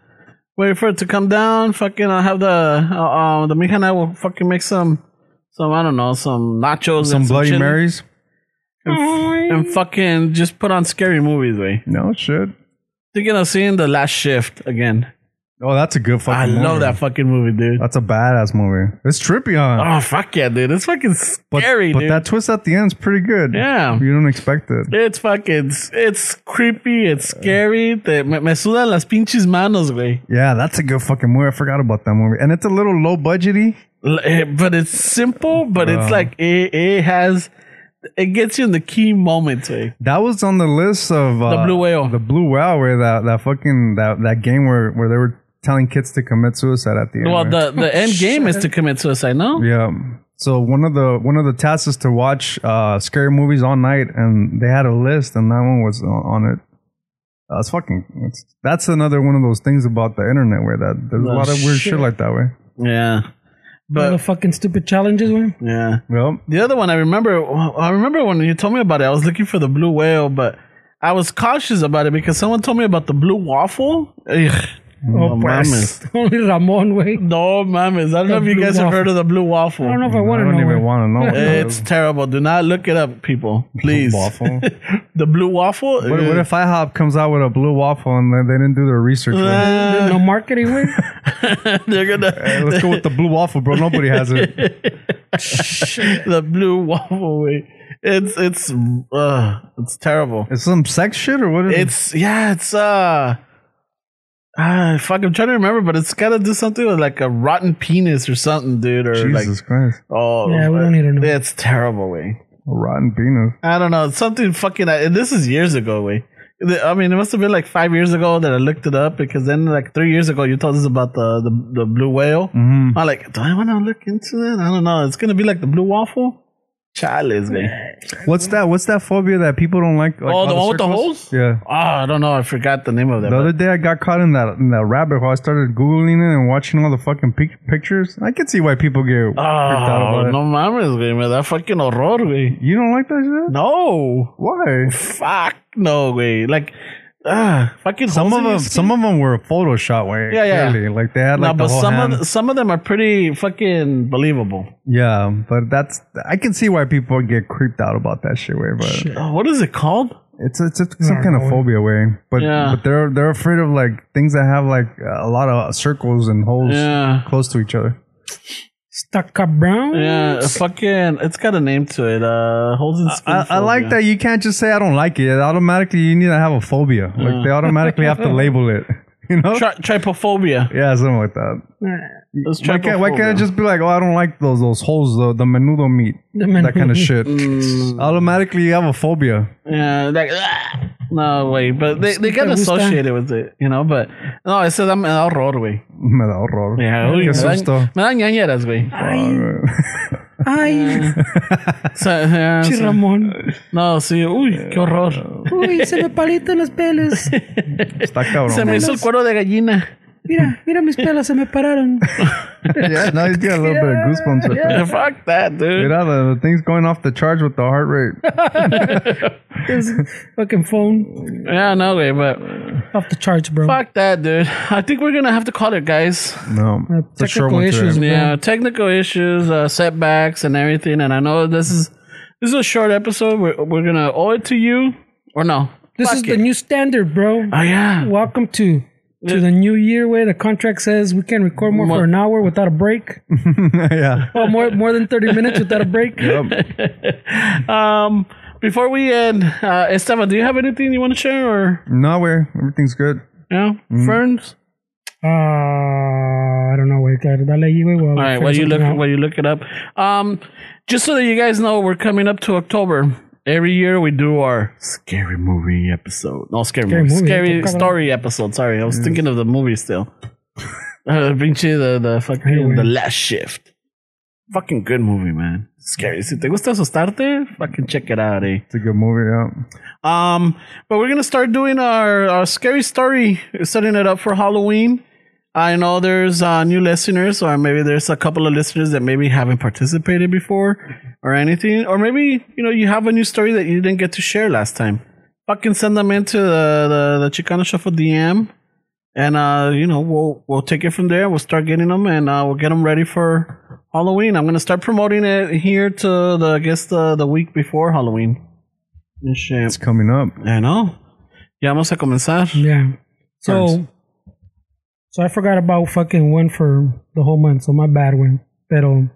wait for it to come down. Fucking. I'll have the. Uh, uh, the mija and I will fucking make some. Some I don't know. Some nachos. Some and Bloody chili Marys? And, and fucking just put on scary movies. Way. No shit. Thinking of seeing the Last Shift again. Oh, that's a good fucking I movie. love that fucking movie, dude. That's a badass movie. It's trippy, huh? Oh fuck yeah, dude! It's fucking but scary, but dude. that twist at the end is pretty good. Yeah. You don't expect it. It's fucking, it's creepy, it's scary. Te, me, me sudan las pinches manos, güey. Yeah, that's a good fucking movie. I forgot about that movie. And it's a little low budgety. Eh, But it's simple, but it's Uh. like, it, it has, it gets you in the key moments. That was on the list of uh, The Blue Whale. The blue whale, where that that fucking that that game where where they were telling kids to commit suicide at the end. Well, right? the, the end game is to commit suicide, no? yeah. So one of the one of the tasks is to watch uh, scary movies all night, and they had a list, and that one was on- on it. That's fucking. It's, that's another one of those things about the internet where that there's a Oh, lot of weird shit shit. like that way. Yeah. But the fucking stupid challenges way. yeah. Well, The other one I remember, I remember when you told me about it, I was looking for the blue whale, but I was cautious about it because someone told me about the blue waffle. Ugh. Oh, No pues. Only Ramon way. No mames. I don't The know if you blue guys have heard of the blue waffle. I don't know if I I want to know. don't know. even want to know. [LAUGHS] It's terrible. Do not look it up, people. Please. waffle. [LAUGHS] the blue waffle? What, what if IHOP comes out with a blue waffle and they, they didn't do their research? Uh, no marketing [LAUGHS] way. they're gonna Hey, let's go with the blue waffle, bro. Nobody has it. the blue waffle way. It's it's uh it's terrible. It's some sex shit or what is It's yeah, it's uh ah fuck I'm trying to remember, but it's gotta do something with like a rotten penis or something, dude. Or it? like Jesus Christ. oh Yeah, we don't need to know. It's terrible way. A rotten penis. I don't know. Something fucking. And this is years ago, way. I mean, it must have been like five years ago that I looked it up because then, like three years ago, you told us about the the, the blue whale. Mm-hmm. I'm like, do I want to look into it? I don't know. It's gonna be like the blue waffle. Chalice, man. What's that? What's that phobia that people don't like? like Oh, the one with the circles? holes? Yeah. Oh, I don't know. I forgot the name of that. The but- other day I got caught in that in that rabbit hole. I started googling it and watching all the fucking pic- pictures. I can see why people get freaked out Oh, it. no mames, güey. Me da fucking horror, güey. You don't like that shit? No. Why? Fuck no, güey. Like, ah, fucking Some of them, skin. some of them were Photoshop. Way Yeah, yeah. clearly. Like they had No, like the but whole some hand. of the, some of them are pretty fucking believable. yeah, but that's I can see why people get creeped out about that shit. Way, but Oh, what is it called? it's it's, it's some kind of phobia way. But Yeah. but they're they're afraid of like things that have like a lot of circles and holes Yeah. close to each other. Stuck up brown. Yeah, fucking. It's got a name to it. Uh, holes in skin. I, I like that you can't just say I don't like it. Automatically, you need to have a phobia. Like they automatically have to [LAUGHS] label it. [LAUGHS] You know? Tri- trypophobia. yeah, something like that. It's Why can't, why can't. I just be like, oh, I don't like those those holes, the, the menudo meat, [LAUGHS] The that kind of shit. Mm. Automatically, you have a phobia. Yeah, like "Ah." no way, but they, they get associated with it, you know. But no, eso da, me da horror, güey. Me da horror. Yeah, uy, Qué me, susto. da, me dan ñañeras, güey. Ay, O sea, yeah, sí, Ramón. no, sí, uy, qué horror. Uy, se me palitan los pelos. [LAUGHS] Está cabrón. Se me hizo el cuero de gallina. Mira, mira mis pelos, se me pararon. [LAUGHS] yeah, now he's got a little bit of goosebumps with that. Fuck that, dude. Mira, the, the thing's going off the charge with the heart rate. [LAUGHS] His fucking phone Yeah, no, güey, but off the charts, bro. fuck that, dude. I think we're gonna have to call it, guys. No, Uh, it's technical one issues, today. Yeah, technical issues, uh, setbacks, and everything. And I know this is this is a short episode. We're, we're gonna owe it to you, or no? This Fuck is it. the new standard, bro. Oh yeah. Welcome to to the new year where the contract says we can record more for an hour without a break. [LAUGHS] yeah. Oh, more more than thirty minutes without a break. [LAUGHS] Um, before we end, uh, Esteban, do you have anything you want to share, or No, we're everything's good. yeah, Mm. ferns? Uh, I don't know. Wait, dale ahí, güey. while All I right, while you look out. while you look it up, um, just so that you guys know, we're coming up to October. Every year we do our scary movie episode. No, scary, Scary movie, movie, scary story episode. Sorry, I was thinking of the movie still. [LAUGHS] Uh, pinche the the fucking Anyway. the last shift. Fucking good movie, man. Scary. Si te gusta asustarte, fucking check it out, eh. It's a good movie. Yeah. Um, but we're gonna start doing our, our scary story, setting it up for Halloween. I know there's uh, new listeners, or maybe there's a couple of listeners that maybe haven't participated before, or anything, or maybe you know you have a new story that you didn't get to share last time. Fucking send them into the the, the Chicano Shuffle DM, and uh, you know we'll we'll take it from there. We'll start getting them, and uh, we'll get them ready for Halloween. I'm gonna start promoting it here to the I guess the the week before Halloween. And shit. It's coming up. I know. Ya vamos a comenzar. Yeah. So, Ferns. So I forgot about fucking one for the whole month. So my bad one. Pero,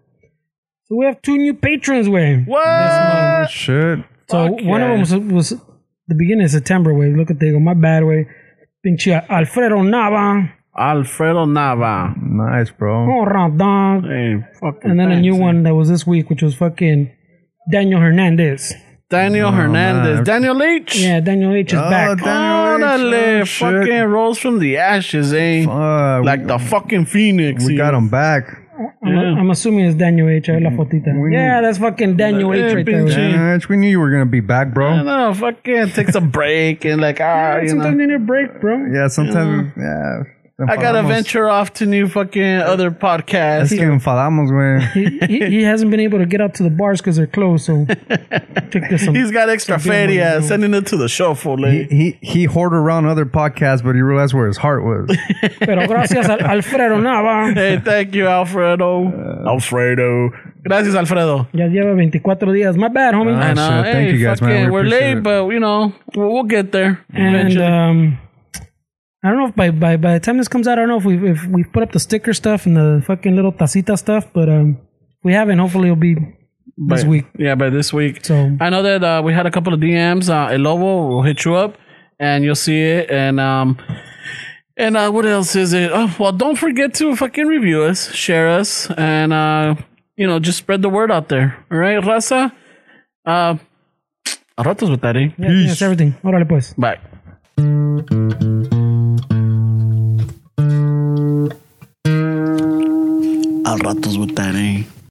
so we have two new patrons, way. What? Shit. So Fuck one yeah. of them was, was the beginning of September, way. Look at they go. My bad, way. Pinche Alfredo Nava. Alfredo Nava. Nice, bro. Oh, Rondon. Hey, fucking And then a new thanks. one that was this week, which was fucking Daniel Hernandez. Daniel Hernandez. man. Daniel H. Yeah, Daniel H is Oh, back. Daniel H. Órale, Oh, shit. fucking rose from the ashes, eh? Fuck. Like the fucking phoenix. we eh? got him back. I'm, I'm assuming it's Daniel H. I la fotita. We- Yeah, that's fucking Daniel Eh, H. right there. pinche- güey. Yeah, we knew you were gonna be back, bro. No, fucking takes a break and like, ah, you Sometimes know. you need a break, bro. Yeah, sometimes. Yeah. I gotta venture off to new fucking other Es podcasts. que enfadamos, güey. he, he, he hasn't been able to get out to the bars because they're closed. So check this out. [LAUGHS] He's got extra Some beer feria, money, sending it to the shuffle. He, eh? he he hoarded around other podcasts, but he realized where his heart was. [LAUGHS] Pero gracias al Alfredo Nava. Hey, thank you, Alfredo. Alfredo. Gracias, Alfredo. Ya lleva 24 días. My bad, homie. Ah, I know. shit. Thank hey, you guys, man. We We're late, it. but you know, we'll, we'll get there. and eventually. um, I don't know if by, by by the time this comes out, I don't know if we've, if we've put up the sticker stuff and the fucking little tacita stuff, but um, we haven't. Hopefully, it'll be this By- week. Yeah, by this week. So I know that uh, we had a couple of DMs. Uh, El Lobo will hit you up, and you'll see it. And um, and uh, what else is it? Oh, well, don't forget to fucking review us, share us, and uh, you know, just spread the word out there. All right, Raza. Uh, a ratos with that, eh? yeah, that's everything. Órale pues. Bye. Ratos eh?